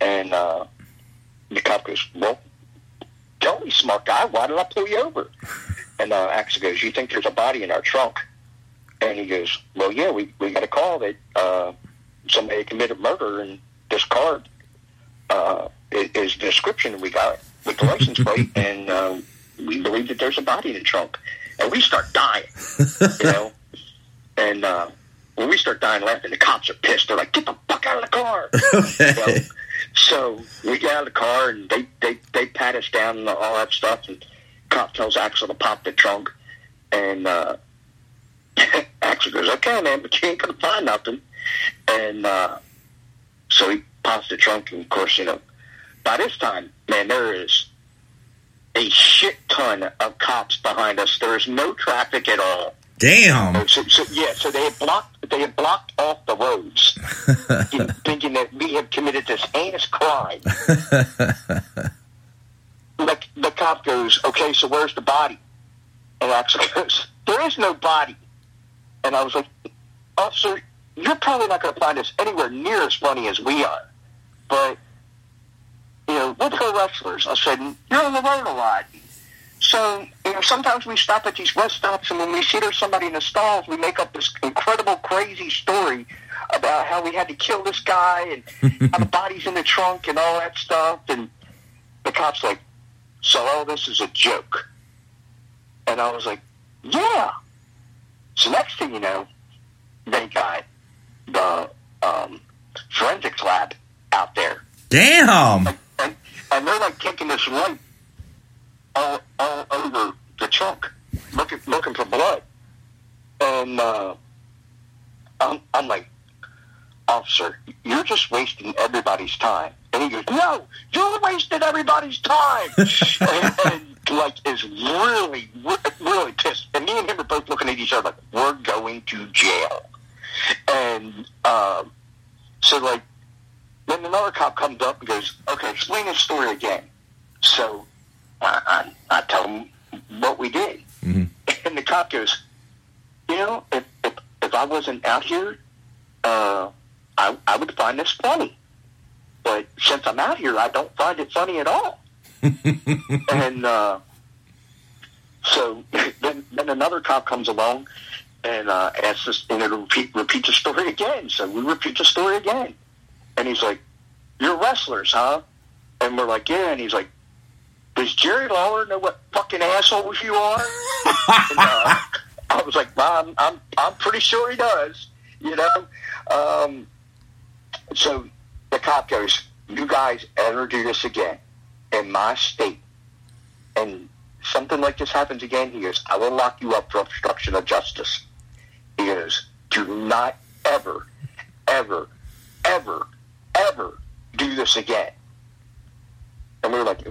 And uh, the cop goes, "Well, tell me, smart guy, why did I pull you over?" And uh, Axl goes, "You think there's a body in our trunk?" And he goes, "Well, yeah, we we got a call that uh, somebody committed murder, and this card uh, is, is the description we got with the license plate, *laughs* and uh, we believe that there's a body in the trunk." And we start dying, you know. *laughs* And uh, when we start dying laughing, the cops are pissed. They're like, "Get the fuck out of the car!" *laughs* You know? So we get out of the car and they, they, they pat us down and all that stuff. And cop tells Axl to pop the trunk. And uh, *laughs* Axl goes, okay, man, but you ain't going to find nothing. And uh, so he pops the trunk. And of course, you know, by this time, man, there is a shit ton of cops behind us. There is no traffic at all. Damn. So, so yeah, so they had blocked they had blocked off the roads, *laughs* thinking that we had committed this heinous crime. *laughs* the, the cop goes, "Okay, so where's the body?" And Axl *laughs* goes, "There is no body." And I was like, "Officer, you're probably not going to find us anywhere near as funny as we are, but you know, we're pro wrestlers." I said, "You're on the road a lot." So, you know, sometimes we stop at these rest stops, and when we see there's somebody in the stalls, we make up this incredible, crazy story about how we had to kill this guy and *laughs* how the body's in the trunk and all that stuff. And the cop's like, so all this is a joke. And I was like, yeah. So next thing you know, they got the um, forensics lab out there. Damn. And, and they're like kicking this light all, all over the trunk, looking looking for blood. And uh, I'm, I'm like, officer, you're just wasting everybody's time. And he goes, no, you're wasting everybody's time. *laughs* and, and like is really, really pissed. And me and him are both looking at each other like, we're going to jail. And um, so like, then another cop comes up and goes, okay, explain this story again. So I, I, I tell him what we did. Mhm. *laughs* And the cop goes, you know, if, if, if I wasn't out here, uh, I, I would find this funny. But since I'm out here, I don't find it funny at all. *laughs* and uh, so *laughs* then, then another cop comes along and uh, asks us you know, to repeat, repeat the story again. So we repeat the story again. And he's like, you're wrestlers, huh? And we're like, yeah. And he's like, does Jerry Lawler know what fucking assholes you are? and, uh, I was like, I'm, I'm, I'm pretty sure he does, you know? Um, so the cop goes, you guys ever do this again in my state, and something like this happens again, he goes, I will lock you up for obstruction of justice. He goes, do not ever, ever, ever, ever do this again. And we were like,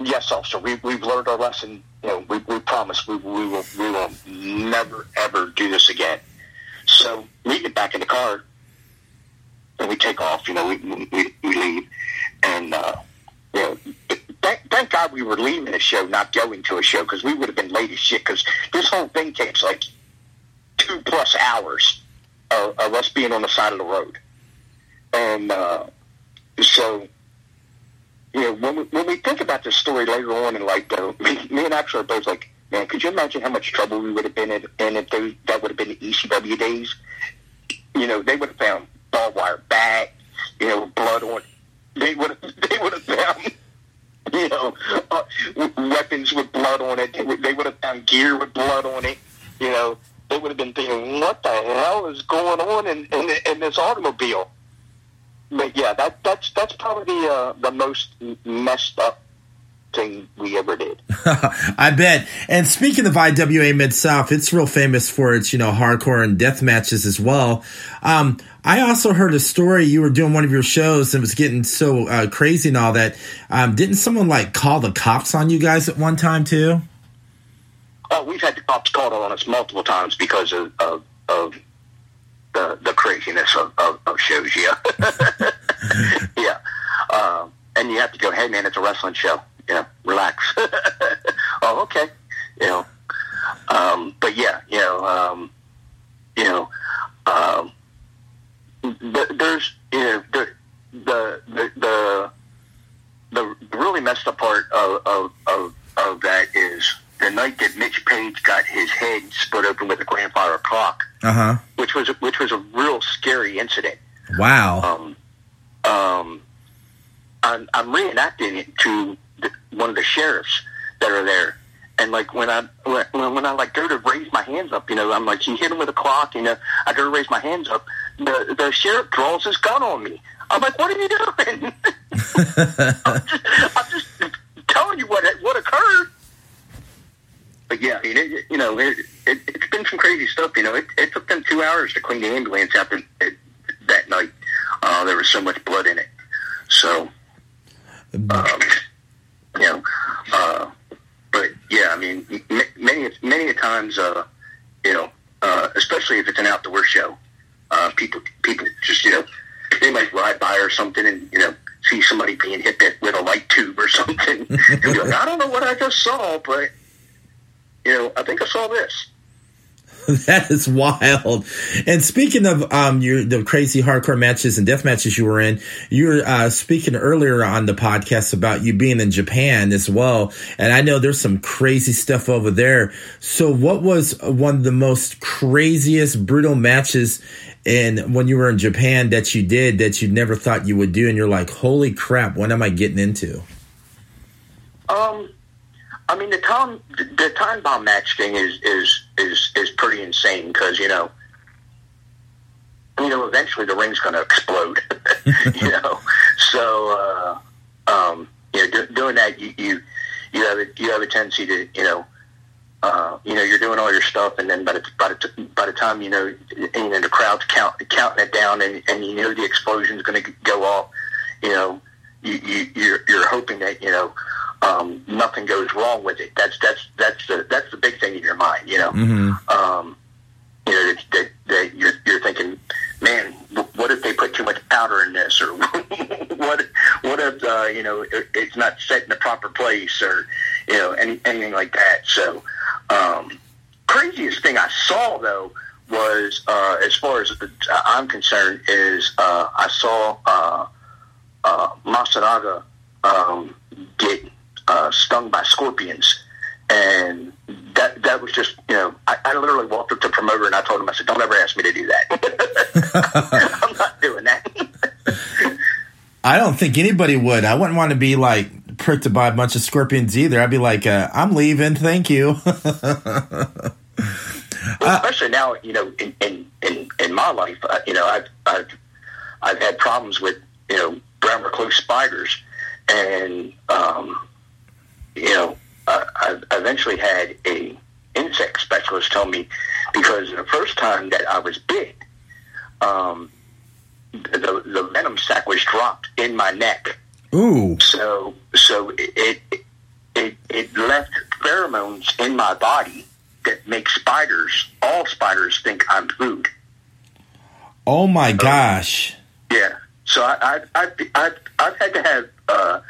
yes, officer, we, we've learned our lesson. You know, we, we promise we, we will we will never ever do this again. So we get back in the car and we take off. You know, we we, we leave, and uh, you know, thank, thank God we were leaving a show, not going to a show, because we would have been late as shit. Because this whole thing takes like two plus hours of, of us being on the side of the road, and uh, so you know, when we, when we think about this story later on in life, though, *laughs* me, me and Axl are both like, man, could you imagine how much trouble we would have been in, in if those, that would have been the ECW days? You know, they would have found barbed wire bat, you know, blood on. They would *laughs* they would have found, *laughs* you know, uh, weapons with blood on it. They would, they would have found gear with blood on it. You know, they would have been thinking, what the hell is going on in, in, in this automobile? But yeah, that that's that's probably the uh, the most messed up thing we ever did. *laughs* I bet. And speaking of IWA Mid South, it's real famous for its, you know, hardcore and death matches as well. Um, I also heard a story. You were doing one of your shows and it was getting so uh, crazy and all that. Um, didn't someone like call the cops on you guys at one time too? Oh, we've had the cops called on us multiple times because of of, of the the craziness of, of, of shows. Yeah, *laughs* yeah. Um, and you have to go, hey man, it's a wrestling show. You know, relax. *laughs* oh, okay. You know, um, but yeah, you know, um, you know, um, the, there's you know the the the the, the really messed up part of, of of of that is the night that Mitch Page got his head split open with a grandfather clock, Uh huh. which was which was a real scary incident. Wow. Um, um, I'm, I'm reenacting it to the, one of the sheriffs that are there. And like when I when, when I like go to raise my hands up, you know, I'm like he hit him with a clock. You know, I go to raise my hands up. The the sheriff draws his gun on me. I'm like, what are you doing? *laughs* I'm, just, I'm just telling you what what occurred. But yeah, I mean, it, you know, it, it, it's been some crazy stuff. You know, it, it took them two hours to clean the ambulance after it, that night. Uh, there was so much blood in it. So, um, you know, uh, but yeah, I mean, m- many many a times, uh, you know, uh, especially if it's an outdoor show, uh, people people just you know they might ride by or something and you know see somebody being hit with a light tube or *laughs* something. *laughs* and be like, I don't know what I just saw, but you know, I think I saw this. *laughs* that is wild. And speaking of um your the crazy hardcore matches and death matches you were in, you were uh, speaking earlier on the podcast about you being in Japan as well. And I know there's some crazy stuff over there. So what was one of the most craziest brutal matches in when you were in Japan that you did that you never thought you would do and you're like, "Holy crap, what am I getting into?" Um, I mean the time the time bomb match thing is is is is pretty insane because you know you know eventually the ring's going to explode. *laughs* you know, so uh, um, you know do, doing that you, you you have a, you have a tendency to you know. Uh, you know, you're doing all your stuff, and then by the by the, by the time you know, you know the crowd's count, counting it down, and, and you know the explosion's going to go off. You know, you, you you're you're hoping that you know um, nothing goes wrong with it. That's that's that's the that's the big thing in your mind. You know, Mm-hmm. um, you know that, that, that you're you're thinking, man, what if they put too much powder in this, or *laughs* what what if uh, you know it, it's not set in the proper place, or you know any, anything like that. So, um, craziest thing I saw though was uh, as far as I'm concerned is uh, I saw uh, uh, Masaraga um, get uh, stung by scorpions. And that that was just, you know, I, I literally walked up to promoter and I told him, I said, don't ever ask me to do that. *laughs* *laughs* I'm not doing that. *laughs* I don't think anybody would. I wouldn't want to be like pricked by a bunch of scorpions either. I'd be like, uh, I'm leaving. Thank you. Especially now, you know, in, in, in, in my life, uh, you know, I've, I've, I've had problems with, you know, brown recluse spiders. And, um, you know, uh, I eventually had a insect specialist tell me because the first time that I was bit, um, the the venom sac was dropped in my neck. Ooh. So so it it it left pheromones in my body that make spiders, all spiders, think I'm food. Oh my gosh. Yeah. So I I I I've, I've had to have uh,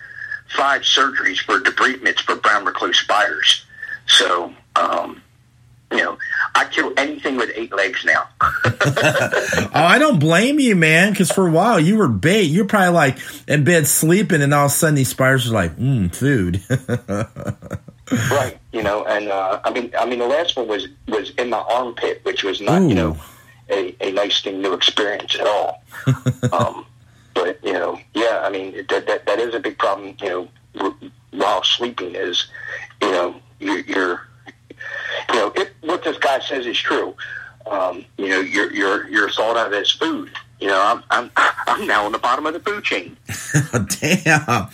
five surgeries for debridements for brown recluse spiders. So um, you know, I kill anything with eight legs now. *laughs* Oh, I don't blame you, man. Because for a while you were bait. You're probably like in bed sleeping, and all of a sudden these spiders are like, mmm, food. *laughs* right. You know, and uh, I mean, I mean, the last one was was in my armpit, which was not, Ooh. you know, a, a nice thing, new experience at all. *laughs* um, but you know, yeah, I mean, that, that that is a big problem. You know, while sleeping is, you know, you're, you're you know, if what this guy says is true, um, you know, you're you're you're thought of as food. You know, I'm I'm *laughs* I'm now on the bottom of the food chain. *laughs* Damn.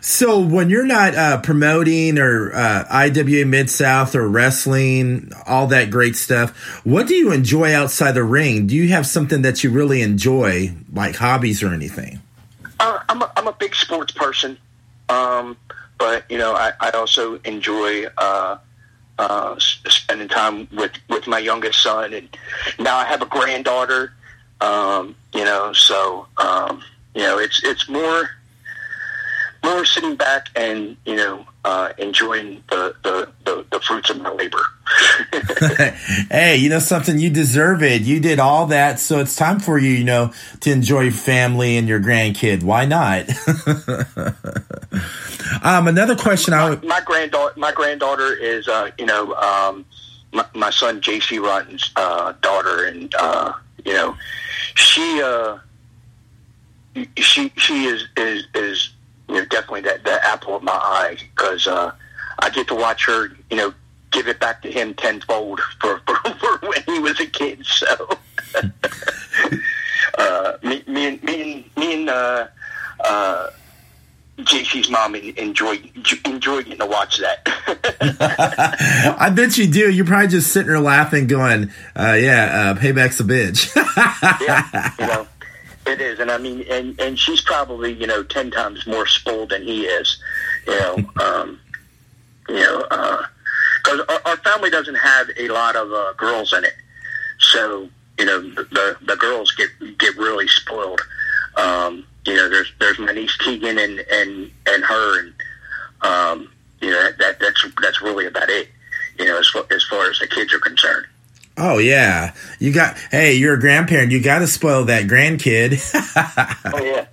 So when you're not uh, promoting or uh, IWA Mid South or wrestling, all that great stuff, what do you enjoy outside the ring? Do you have something that you really enjoy, like hobbies or anything? Uh, I'm a, I'm a big sports person, um, but you know I, I also enjoy uh, uh, spending time with, with my youngest son, and now I have a granddaughter. Um, you know, so um, you know it's it's more more sitting back and you know uh, enjoying the, the, the, the, fruits of my labor. *laughs* hey, you know something? You deserve it. You did all that, so it's time for you, you know, to enjoy family and your grandkid. Why not? *laughs* um, another question. My, I my granddaughter, my granddaughter is, uh, you know, um, my, my son J.C. Rotten's uh, daughter, and uh, you know, she uh, she she is is is you know definitely that the apple of my eye because uh, I get to watch her, you know, give it back to him tenfold *laughs* for for, for when he was a kid. So. *laughs* uh, me, me and me and me and uh, uh, JC's mom enjoy enjoy getting to watch that. *laughs* I bet you do. You're probably just sitting there laughing, going, uh, "Yeah, uh, payback's a bitch." *laughs* yeah, you know, it is, and I mean, and and she's probably you know ten times more spoiled than he is. You know, *laughs* um, you know, because uh, our, our family doesn't have a lot of uh, girls in it, so you know the the, the girls get get really spoiled. Um, you know, there's there's my niece Keegan and and and her, and um, you know that, that that's that's really about it. You know, as far, as far as the kids are concerned. Oh yeah, you got. Hey, you're a grandparent. You got to spoil that grandkid. *laughs* oh yeah.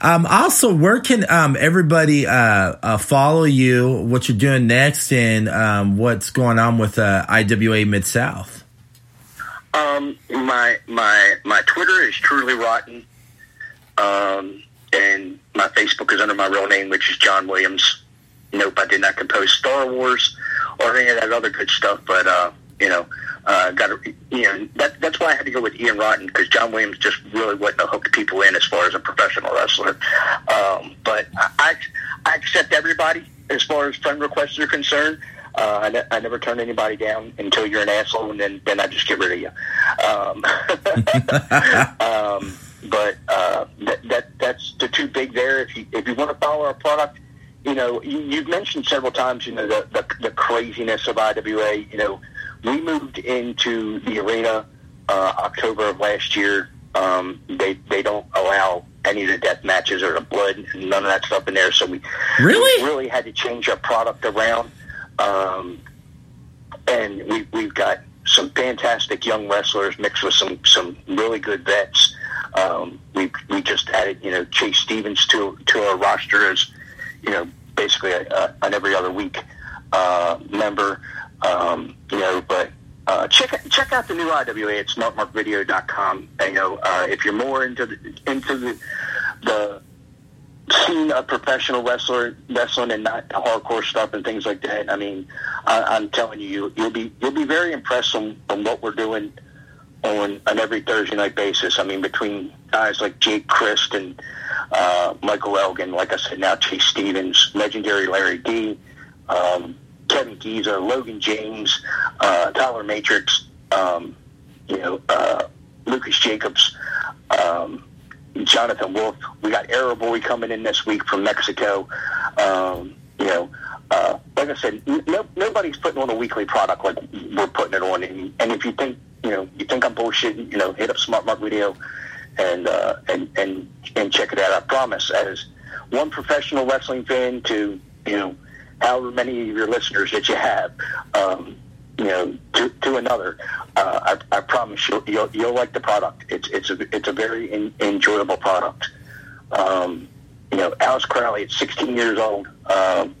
Um, also, where can um, everybody uh, uh, follow you? What you're doing next, and um, what's going on with uh, IWA Mid South? Um, my my my Twitter is truly rotten. Um, and my Facebook is under my real name, which is John Williams. Nope, I did not compose Star Wars or any of that other good stuff, but uh, you know, uh, got to, you know, that, that's why I had to go with Ian Rotten because John Williams just really wasn't hook people in as far as a professional wrestler. Um, but I, I accept everybody as far as friend requests are concerned. Uh, I, ne- I never turn anybody down until you're an asshole, and then then I just get rid of you. Um, *laughs* um, but uh, that, that that's the two big there. If you if you want to follow our product, you know you, you've mentioned several times, you know the, the the craziness of IWA. You know, we moved into the arena uh, October of last year. Um, they they don't allow any of the death matches or the blood and none of that stuff in there. So we really we really had to change our product around. Um, and we we've got some fantastic young wrestlers mixed with some some really good vets. Um, we we just added you know Chase Stevens to to our roster as you know basically a, a, an every other week uh, member. Um, you know, but uh, check check out the new IWA at smartmarkvideo.com. You know, uh, if you're more into the, into the the scene of professional wrestler wrestling and not hardcore stuff and things like that. I mean, I, I'm telling you, you you'll be you'll be very impressed on, on what we're doing on an every Thursday night basis. I mean, between guys like Jake Crist and uh, Michael Elgin, like I said, now Chase Stevens, legendary Larry D, um, Kevin Giza, Logan James, uh, Tyler Matrix, um, you know, uh, Lucas Jacobs, um, Jonathan Wolf. We got Arrow Boy coming in this week from Mexico. Um, you know, uh, like I said, no, nobody's putting on a weekly product like we're putting it on. And, and if you think you know you think I'm bullshitting, you know, hit up Smart Mark Video and uh, and and and check it out. I promise, as one professional wrestling fan to you know however many of your listeners that you have, um, you know, to, to another, uh, I, I promise you'll, you'll you'll like the product. It's it's a it's a very in, enjoyable product. Um, you know, Alice Crowley at 16 years old, um,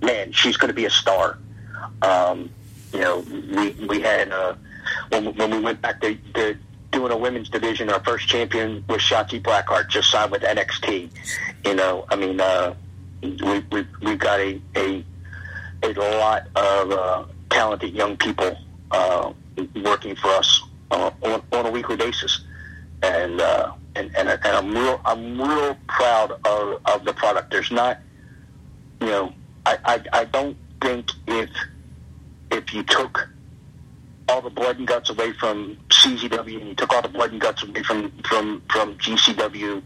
man, she's going to be a star. Um, you know, we we had uh, when when we went back to, to doing a women's division, our first champion was Shotzi Blackheart, just signed with NXT. You know, I mean, uh, we, we, we've got a, a, a lot of uh, talented young people uh, working for us uh, on, on a weekly basis. And, uh, and, and, and I'm real, I'm real proud of, of the product. There's not, you know, I, I, I don't think if, if you took all the blood and guts away from CZW and you took all the blood and guts away from from from GCW,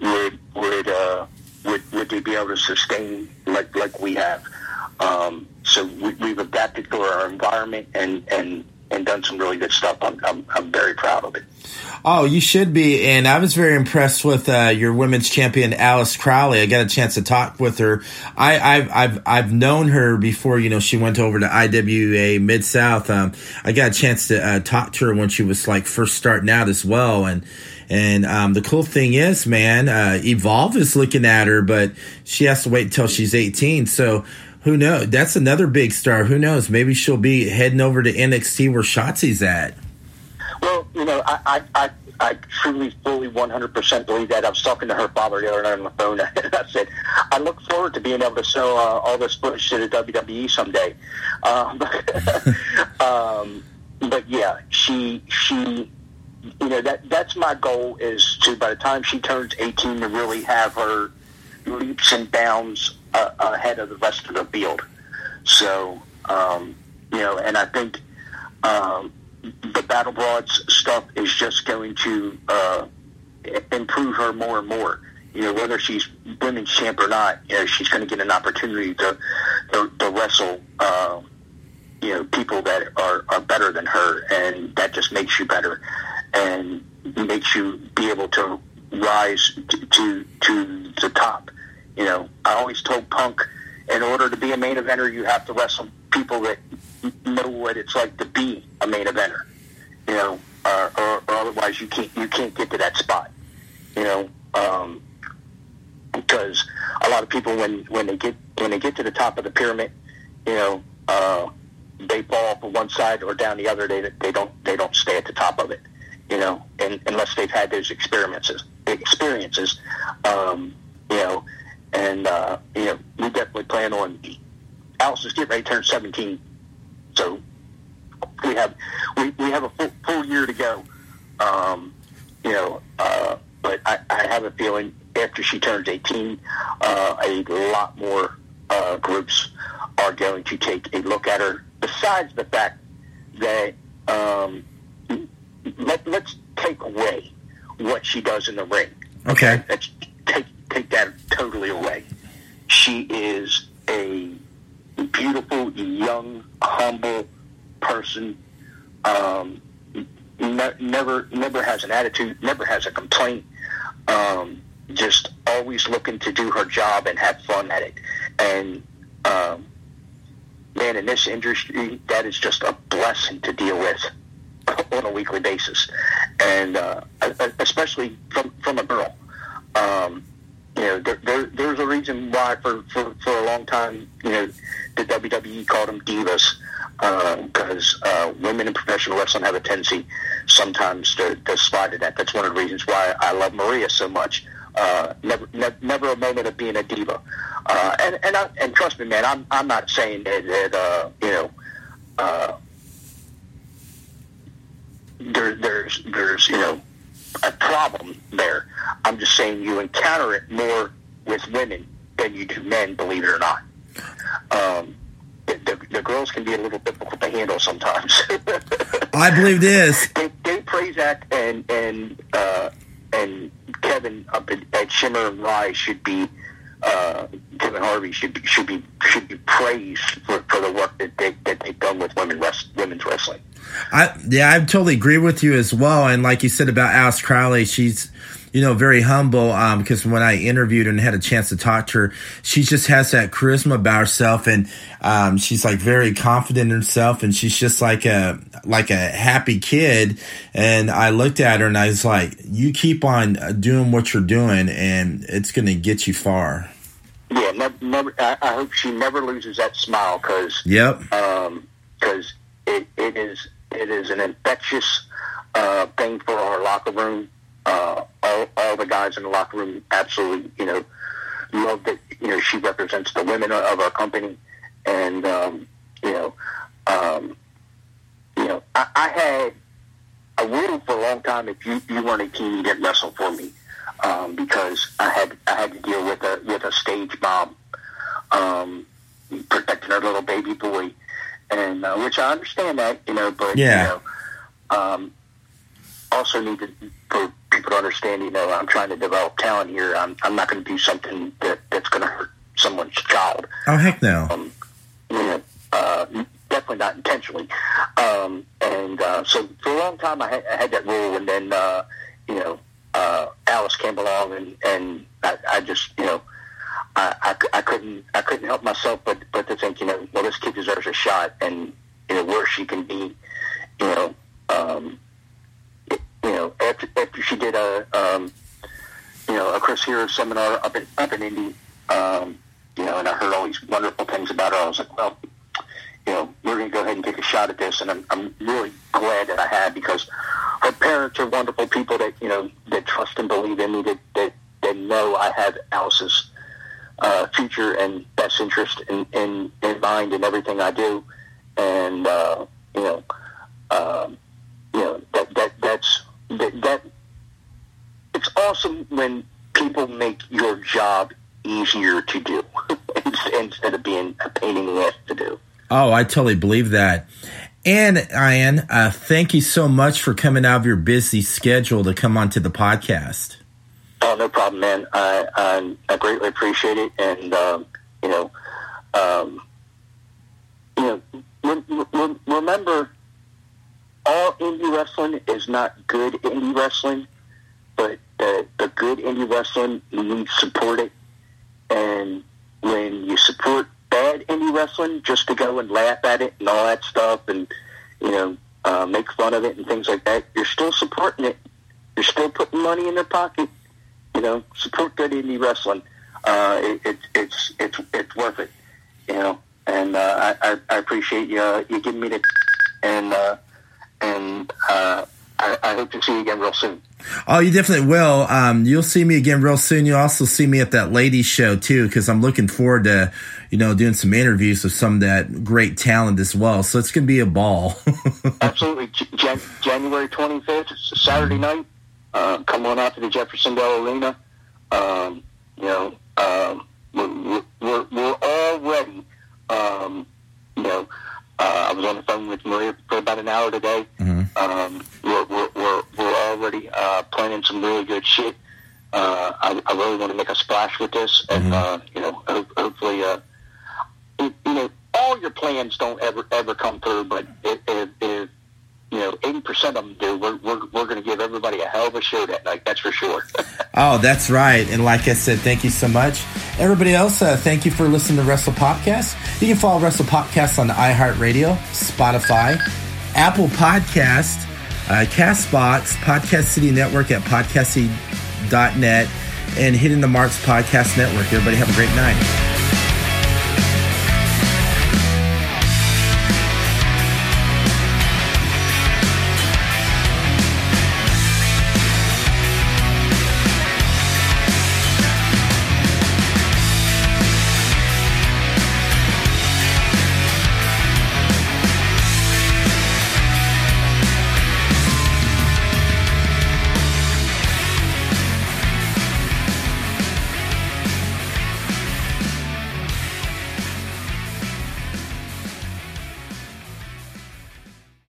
would would uh, would would they be able to sustain like like we have? Um, so we, we've adapted to our environment and and and done some really good stuff. I'm, I'm, I'm very proud of it. Oh, you should be. And I was very impressed with uh, your women's champion, Alice Crowley. I got a chance to talk with her. I, have I've I've known her before. You know, she went over to IWA Mid South. Um, I got a chance to uh, talk to her when she was like first starting out as well, and. And um, the cool thing is, man, uh, Evolve is looking at her, but she has to wait until she's 18. So who knows? That's another big star. Who knows? Maybe she'll be heading over to NXT where Shotzi's at. Well, you know, I, I, I, truly, fully, 100% believe that. I was talking to her father the other night on the phone, *laughs* and I said, I look forward to being able to sell uh, all this footage to the WWE someday. Um, *laughs* um, but yeah, she, she, you know, that that's my goal is to, by the time she turns 18, to really have her leaps and bounds uh, ahead of the rest of the field. So, um, you know, and I think um, the Battle Broads stuff is just going to uh, improve her more and more. You know, whether she's women's champ or not, you know, she's going to get an opportunity to to, to wrestle. Uh, you know, people that are, are better than her, and that just makes you better, and makes you be able to rise to to, to the top. You know, I always told Punk, in order to be a main eventer, you have to wrestle people that know what it's like to be a main eventer. You know, or, or, or otherwise you can't you can't get to that spot. You know, um, because a lot of people when when they get when they get to the top of the pyramid, you know, uh, they fall off on one side or down the other. They they don't they don't stay at the top of it. You know, and, unless they've had those experiences experiences. Um, you know, and uh, you know we definitely plan on. Alice is getting ready to turn seventeen, so we have we, we have a full, full year to go. Um, you know, uh, but I, I have a feeling after she turns eighteen, uh, a lot more uh, groups are going to take a look at her. Besides the fact that um, let, let's take away what she does in the ring. Okay. Let's take take that totally away. She is a beautiful, young, humble person. Um, ne- never, never has an attitude. Never has a complaint. Um, just always looking to do her job and have fun at it. And um, man, in this industry, that is just a blessing to deal with *laughs* on a weekly basis, and uh, especially from from a girl. Um, you know, there, there, there's a reason why for, for, for a long time, you know, the WWE called them divas because uh, uh, women in professional wrestling have a tendency sometimes to, to slide at that. That's one of the reasons why I love Maria so much. Uh, never, ne- never a moment of being a diva. Uh, and and I, and trust me, man, I'm I'm not saying that, that uh, you know. Uh, there, there's there's you know a problem there. I'm just saying you encounter it more with women than you do men, believe it or not. Um, the, the, the girls can be a little difficult to handle sometimes. *laughs* I believe this. Dave, Dave Prazak and and uh, and Kevin up at, at Shimmer and Rise should be uh, Kevin Harvey should be, should be should be praised for, for the work that they that they've done with women rest, women's wrestling. I yeah, I totally agree with you as well. And like you said about Alice Crowley, she's you know very humble. Um, because when I interviewed and had a chance to talk to her, she just has that charisma about herself, and um, she's like very confident in herself, and she's just like a like a happy kid. And I looked at her and I was like, you keep on doing what you're doing, and it's going to get you far. Yeah, never. never I, I hope she never loses that smile because yep, um, because it, it is it is an infectious uh, thing for our locker room. Uh, all, all the guys in the locker room absolutely, you know, love that. You know, she represents the women of our company, and um, you know, um, you know, I, I had I waited for a long time. If you you weren't a team, you didn't wrestle for me um, because I had I had to deal with a with a stage mom um, protecting her little baby boy, and uh, which I understand that you know, but Yeah. you know, um, also need to for people to understand. You know, I'm trying to develop talent here. I'm I'm not going to do something that that's going to hurt someone's child. oh heck no, Um, you know, uh, definitely not intentionally. Um, and so for a long time, I had, I had that rule, and then uh, you know, uh, Alice came along, and and I, I just you know. I, I, couldn't I couldn't help myself but but to think you know well this kid deserves a shot and you know where she can be you know um, you know after after she did a um, you know a Chris Hero seminar up in up in Indy um, you know and I heard all these wonderful things about her I was like well you know we're to go ahead and take a shot at this and I'm I'm really glad that I had because her parents are wonderful people that you know that trust and believe in me that that, that know I have Alice's uh, future and best interest in, in, in mind in everything I do. And, uh, you know, um, you know, that, that, that's, that, that, it's awesome when people make your job easier to do *laughs* instead of being a pain in the ass to do. Oh, I totally believe that. And Ian, uh, thank you so much for coming out of your busy schedule to come onto the podcast. Oh, no problem, man. I I, I greatly appreciate it, and um, you know, um, you know, re- re- remember, all indie wrestling is not good indie wrestling, but the the good indie wrestling you need to support it, and when you support bad indie wrestling just to go and laugh at it and all that stuff, and you know, uh, make fun of it and things like that, you're still supporting it. You're still putting money in their pocket you know, support good indie wrestling. Uh, it, it, it's it's it's worth it, you know. And uh, I, I appreciate you uh, you giving me the and uh, and uh, I, I hope to see you again real soon. Oh, you definitely will. Um, you'll see me again real soon. You'll also see me at that ladies show too, because I'm looking forward to, you know, doing some interviews with some of that great talent as well. So it's going to be a ball. *laughs* Absolutely. Jan- January 25th, Saturday night uh, come on out to the Jeffersondale Arena. Um, you know, um, we're, we're, we're already, um, you know, uh, I was on the phone with Maria for about an hour today. Mm-hmm. Um, we're, we're, we're, we're already uh, planning some really good shit. Uh, I, I really want to make a splash with this, and mm-hmm. uh, you know, ho- hopefully, uh, you know, all your plans don't ever ever come through, but if, if, if you know, 80% of them do, we're, we're, we're going to give everybody a hell of a show that night. That's for sure. *laughs* oh, that's right. And like I said, thank you so much. Everybody else, uh, thank you for listening to Wrestle Podcast. You can follow Wrestle Podcast on iHeartRadio, Spotify, Apple Podcast, uh, Castbox, Podcast City Network at podcasty.net, and Hitting the Marks Podcast Network. Everybody have a great night.